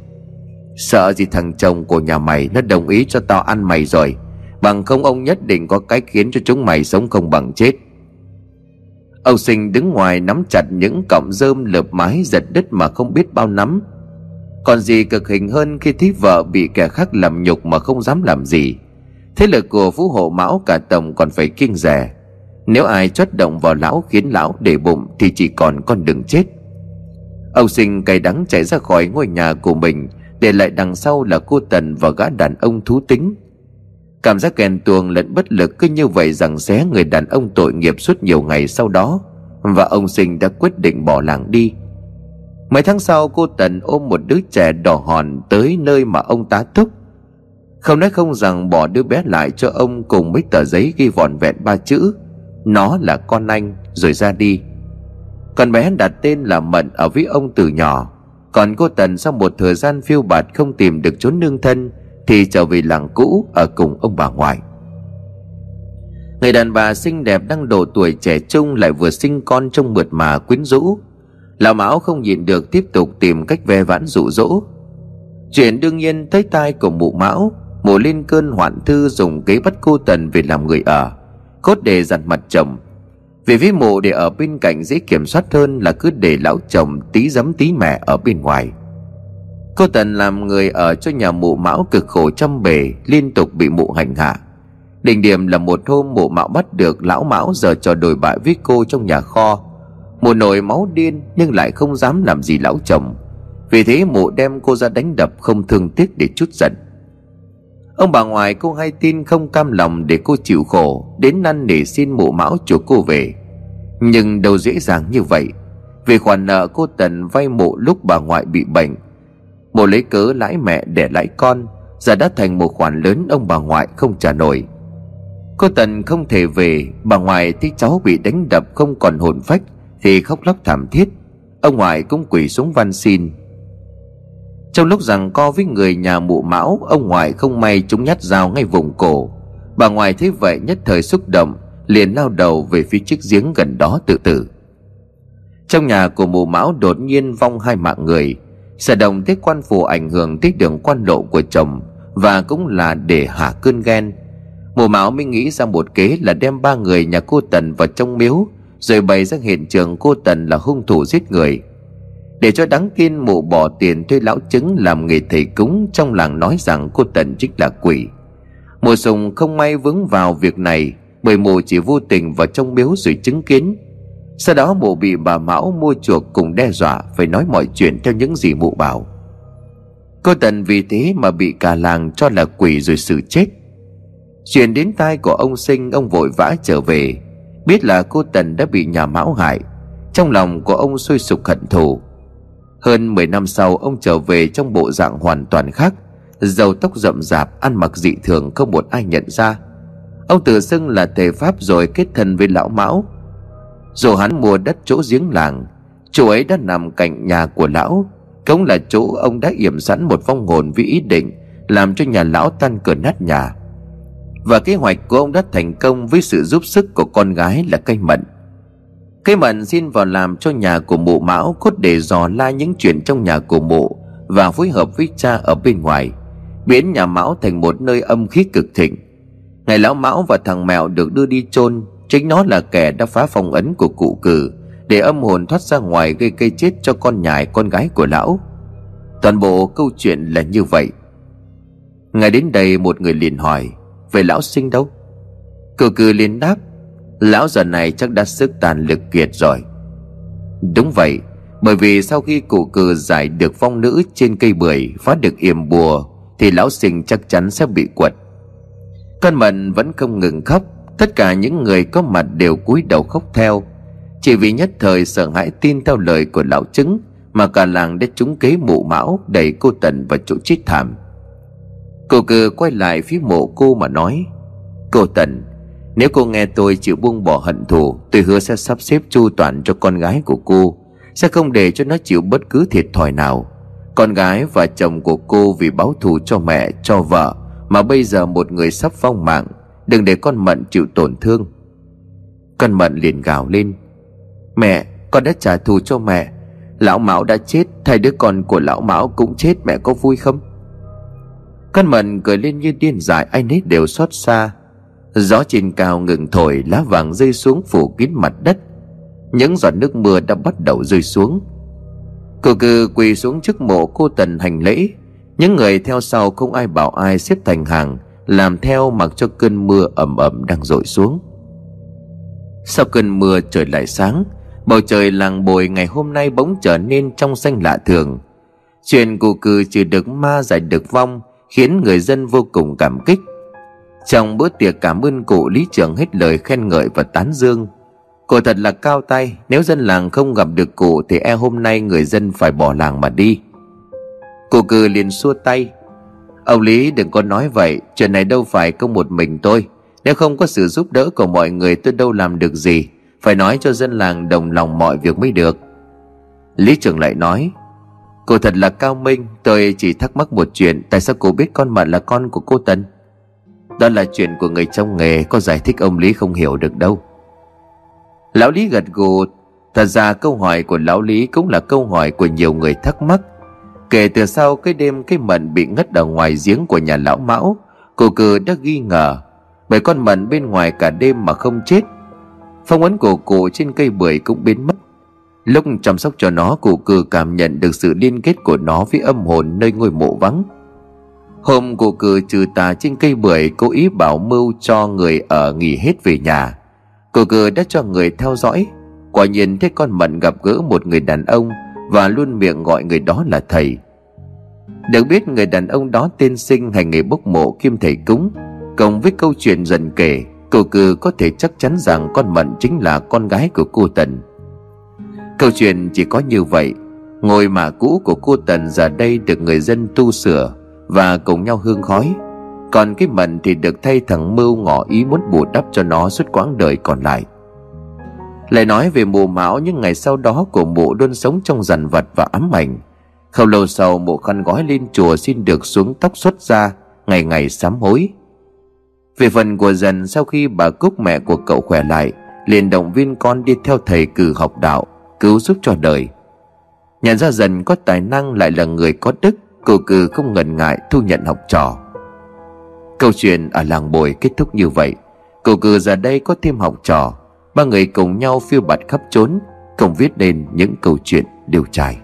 Sợ gì thằng chồng của nhà mày, Nó đồng ý cho tao ăn mày rồi. Bằng không ông nhất định có cái khiến cho chúng mày sống không bằng chết. Ông sinh đứng ngoài nắm chặt những cọng rơm lợp mái giật đứt mà không biết bao nắm. Còn gì cực hình hơn khi thấy vợ bị kẻ khác làm nhục mà không dám làm gì. Thế lực của phú hộ mão cả tổng còn phải kiêng rẻ Nếu ai chót động vào lão khiến lão để bụng Thì chỉ còn con đường chết. Ông sinh cay đắng chạy ra khỏi ngôi nhà của mình, Để lại đằng sau là cô Tần và gã đàn ông thú tính. Cảm giác ghen tuông lẫn bất lực cứ như vậy rằng xé người đàn ông tội nghiệp suốt nhiều ngày sau đó, Và ông sinh đã quyết định bỏ làng đi. Mấy tháng sau, cô Tần ôm một đứa trẻ đỏ hòn tới nơi mà ông tá thúc. Không nói không rằng bỏ đứa bé lại cho ông cùng mấy tờ giấy ghi vòn vẹn ba chữ, Nó là con anh, rồi ra đi. Con bé đặt tên là Mận ở với ông từ nhỏ. Còn cô Tần sau một thời gian phiêu bạt không tìm được chốn nương thân thì trở về làng cũ ở cùng ông bà ngoại. Người đàn bà xinh đẹp đang độ tuổi trẻ trung lại vừa sinh con trong mượt mà quyến rũ. Lão Mão không nhịn được tiếp tục tìm cách ve vãn dụ dỗ. Chuyện đương nhiên thấy tai của mụ Mão, Mụ lên cơn hoạn thư dùng kế bắt cô Tần về làm người ở, Cốt để dặn mặt chồng. Vì với mụ để ở bên cạnh dễ kiểm soát hơn là cứ để lão chồng tí giấm tí mẹ ở bên ngoài. Cô Tần làm người ở cho nhà mụ Mão cực khổ trăm bề Liên tục bị mụ hành hạ. Đỉnh điểm là một hôm mụ Mão bắt được lão Mão giờ trò đổi bại với cô trong nhà kho. Mụ nổi máu điên nhưng lại không dám làm gì lão chồng. Vì thế mụ đem cô ra đánh đập không thương tiếc để chút giận. Ông bà ngoại cô hay tin không cam lòng để cô chịu khổ, Đến năn nỉ xin mụ mão chuộc cô về. Nhưng đâu dễ dàng như vậy. Vì khoản nợ cô Tần vay mụ lúc bà ngoại bị bệnh một lấy cớ lãi mẹ để lãi con, Giờ đã thành một khoản lớn ông bà ngoại không trả nổi. Cô Tần không thể về, Bà ngoại thấy cháu bị đánh đập không còn hồn phách, thì khóc lóc thảm thiết. Ông ngoại cũng quỳ xuống van xin. Trong lúc rằng co với người nhà mụ mão, ông ngoại không may chúng nhát dao ngay vùng cổ. Bà ngoại thấy vậy nhất thời xúc động, liền lao đầu về phía chiếc giếng gần đó tự tử. Trong nhà của mụ mão đột nhiên vong hai mạng người sở đồng thấy quan phủ ảnh hưởng tới đường quan lộ của chồng và cũng là để hạ cơn ghen. Mùa mão mới nghĩ ra một kế là đem ba người nhà cô Tần vào trong miếu, Rồi bày ra hiện trường cô Tần là hung thủ giết người. Để cho đáng tin mụ bỏ tiền thuê lão chứng làm nghề thầy cúng Trong làng nói rằng cô Tần chính là quỷ. Mùa sùng không may vướng vào việc này, Bởi mụ chỉ vô tình vào trong miếu rồi chứng kiến. Sau đó mụ bị bà Mão mua chuộc cùng đe dọa Phải nói mọi chuyện theo những gì mụ bảo. Cô Tần vì thế mà bị cả làng cho là quỷ rồi xử chết. Chuyện đến tai của ông Sinh, Ông vội vã trở về. Biết là cô Tần đã bị nhà mão hại, Trong lòng của ông sôi sục hận thù. Hơn 10 năm sau, Ông trở về trong bộ dạng hoàn toàn khác Dầu tóc rậm rạp, Ăn mặc dị thường không một ai nhận ra. Ông tự xưng là tề pháp rồi kết thân với lão mão. Dù hắn mua đất chỗ giếng làng, Chỗ ấy đã nằm cạnh nhà của lão. Cũng là chỗ ông đã yểm sẵn một vong hồn với ý định, Làm cho nhà lão tan cửa nát nhà. Và kế hoạch của ông đã thành công với sự giúp sức của con gái là cây mận. Cây mận xin vào làm cho nhà của mụ mão cốt để dò la những chuyện trong nhà của mụ Và phối hợp với cha ở bên ngoài, Biến nhà mão thành một nơi âm khí cực thịnh. Ngày lão mão và thằng mèo được đưa đi chôn Chính nó là kẻ đã phá phong ấn của cụ cử, Để âm hồn thoát ra ngoài gây cây chết cho con nhài con gái của lão. Toàn bộ câu chuyện là như vậy. Ngay đến đây một người liền hỏi, về lão sinh đâu? Cử cử liền đáp, Lão giờ này chắc đã sức tàn lực kiệt rồi. Đúng vậy, Bởi vì sau khi cụ cử giải được phong nữ trên cây bưởi, Phá được yểm bùa, Thì lão sinh chắc chắn sẽ bị quật. Con mận vẫn không ngừng khóc. Tất cả những người có mặt đều cúi đầu khóc theo. Chỉ vì nhất thời sợ hãi tin theo lời của lão chứng Mà cả làng đã trúng kế mụ mão Đẩy cô Tần vào chỗ chết thảm. Cô cử quay lại phía mộ cô mà nói Cô Tần Nếu cô nghe tôi chịu buông bỏ hận thù Tôi hứa sẽ sắp xếp chu toàn cho con gái của cô Sẽ không để cho nó chịu bất cứ thiệt thòi nào. Con gái và chồng của cô vì báo thù cho mẹ, cho vợ Mà bây giờ một người sắp phong mạng Đừng để con Mận chịu tổn thương. Con Mận liền gào lên. Mẹ, con đã trả thù cho mẹ. Lão Mão đã chết Thay đứa con của Lão Mão cũng chết Mẹ có vui không? Con mận cười lên như điên dại ai nấy đều xót xa. Gió trên cao ngừng thổi Lá vàng rơi xuống phủ kín mặt đất. Những giọt nước mưa đã bắt đầu rơi xuống. Cô cư quỳ xuống trước mộ cô Tần hành lễ. Những người theo sau không ai bảo ai xếp thành hàng. Làm theo mặc cho cơn mưa ẩm ẩm đang rội xuống. Sau cơn mưa trời lại sáng, Bầu trời làng bồi ngày hôm nay bỗng trở nên trong xanh lạ thường. Chuyện cụ cư trừ được ma giải được vong khiến người dân vô cùng cảm kích. Trong bữa tiệc cảm ơn cụ lý trưởng hết lời khen ngợi và tán dương cụ thật là cao tay, nếu dân làng không gặp được cụ thì e hôm nay người dân phải bỏ làng mà đi. Cụ cừ liền xua tay ông lý đừng có nói vậy, chuyện này đâu phải có một mình tôi. Nếu không có sự giúp đỡ của mọi người, tôi đâu làm được gì? Phải nói cho dân làng đồng lòng mọi việc mới được. Lý trưởng lại nói, Cô thật là cao minh, Tôi chỉ thắc mắc một chuyện, Tại sao cô biết con Mận là con của cô Tân? Đó là chuyện của người trong nghề, Có giải thích ông Lý không hiểu được đâu. Lão Lý gật gù, Thật ra câu hỏi của Lão Lý Cũng là câu hỏi của nhiều người thắc mắc. Kể từ sau cái đêm cái mận bị ngất ở ngoài giếng của nhà lão Mão, Cô cử đã ghi ngờ, Bởi con mận bên ngoài cả đêm mà không chết. Phong ấn của cụ trên cây bưởi cũng biến mất. Lúc chăm sóc cho nó, cụ cử cảm nhận được sự liên kết của nó với âm hồn nơi ngôi mộ vắng. Hôm cụ cử trừ tà trên cây bưởi, cố ý bảo mưu cho người ở nghỉ hết về nhà. Cụ cử đã cho người theo dõi. Quả nhiên thấy con mận gặp gỡ một người đàn ông và luôn miệng gọi người đó là thầy. Được biết người đàn ông đó tên sinh hành nghề bốc mộ kim thầy cúng, Cộng với câu chuyện dần kể, Cô cư có thể chắc chắn rằng con mận chính là con gái của cô Tần. Câu chuyện chỉ có như vậy, Ngôi mả cũ của cô Tần giờ đây được người dân tu sửa Và cùng nhau hương khói. Còn cái mận thì được thay thằng Mưu ngỏ ý muốn bù đắp cho nó suốt quãng đời còn lại. Lại nói về mùa mão những ngày sau đó của mụ luôn sống trong dằn vật và ám ảnh. Không lâu sau, mụ khăn gói lên chùa xin được xuống tóc xuất ra, Ngày ngày sám hối. Về phần của dần, sau khi bà Cúc mẹ của cậu khỏe lại, liền động viên con đi theo thầy cử học đạo, cứu giúp cho đời. Nhận ra dần có tài năng lại là người có đức cô cử không ngần ngại thu nhận học trò. Câu chuyện ở làng bồi kết thúc như vậy. Cậu cử giờ đây có thêm học trò ba người cùng nhau phiêu bạt khắp trốn cùng viết nên những câu chuyện điều trải.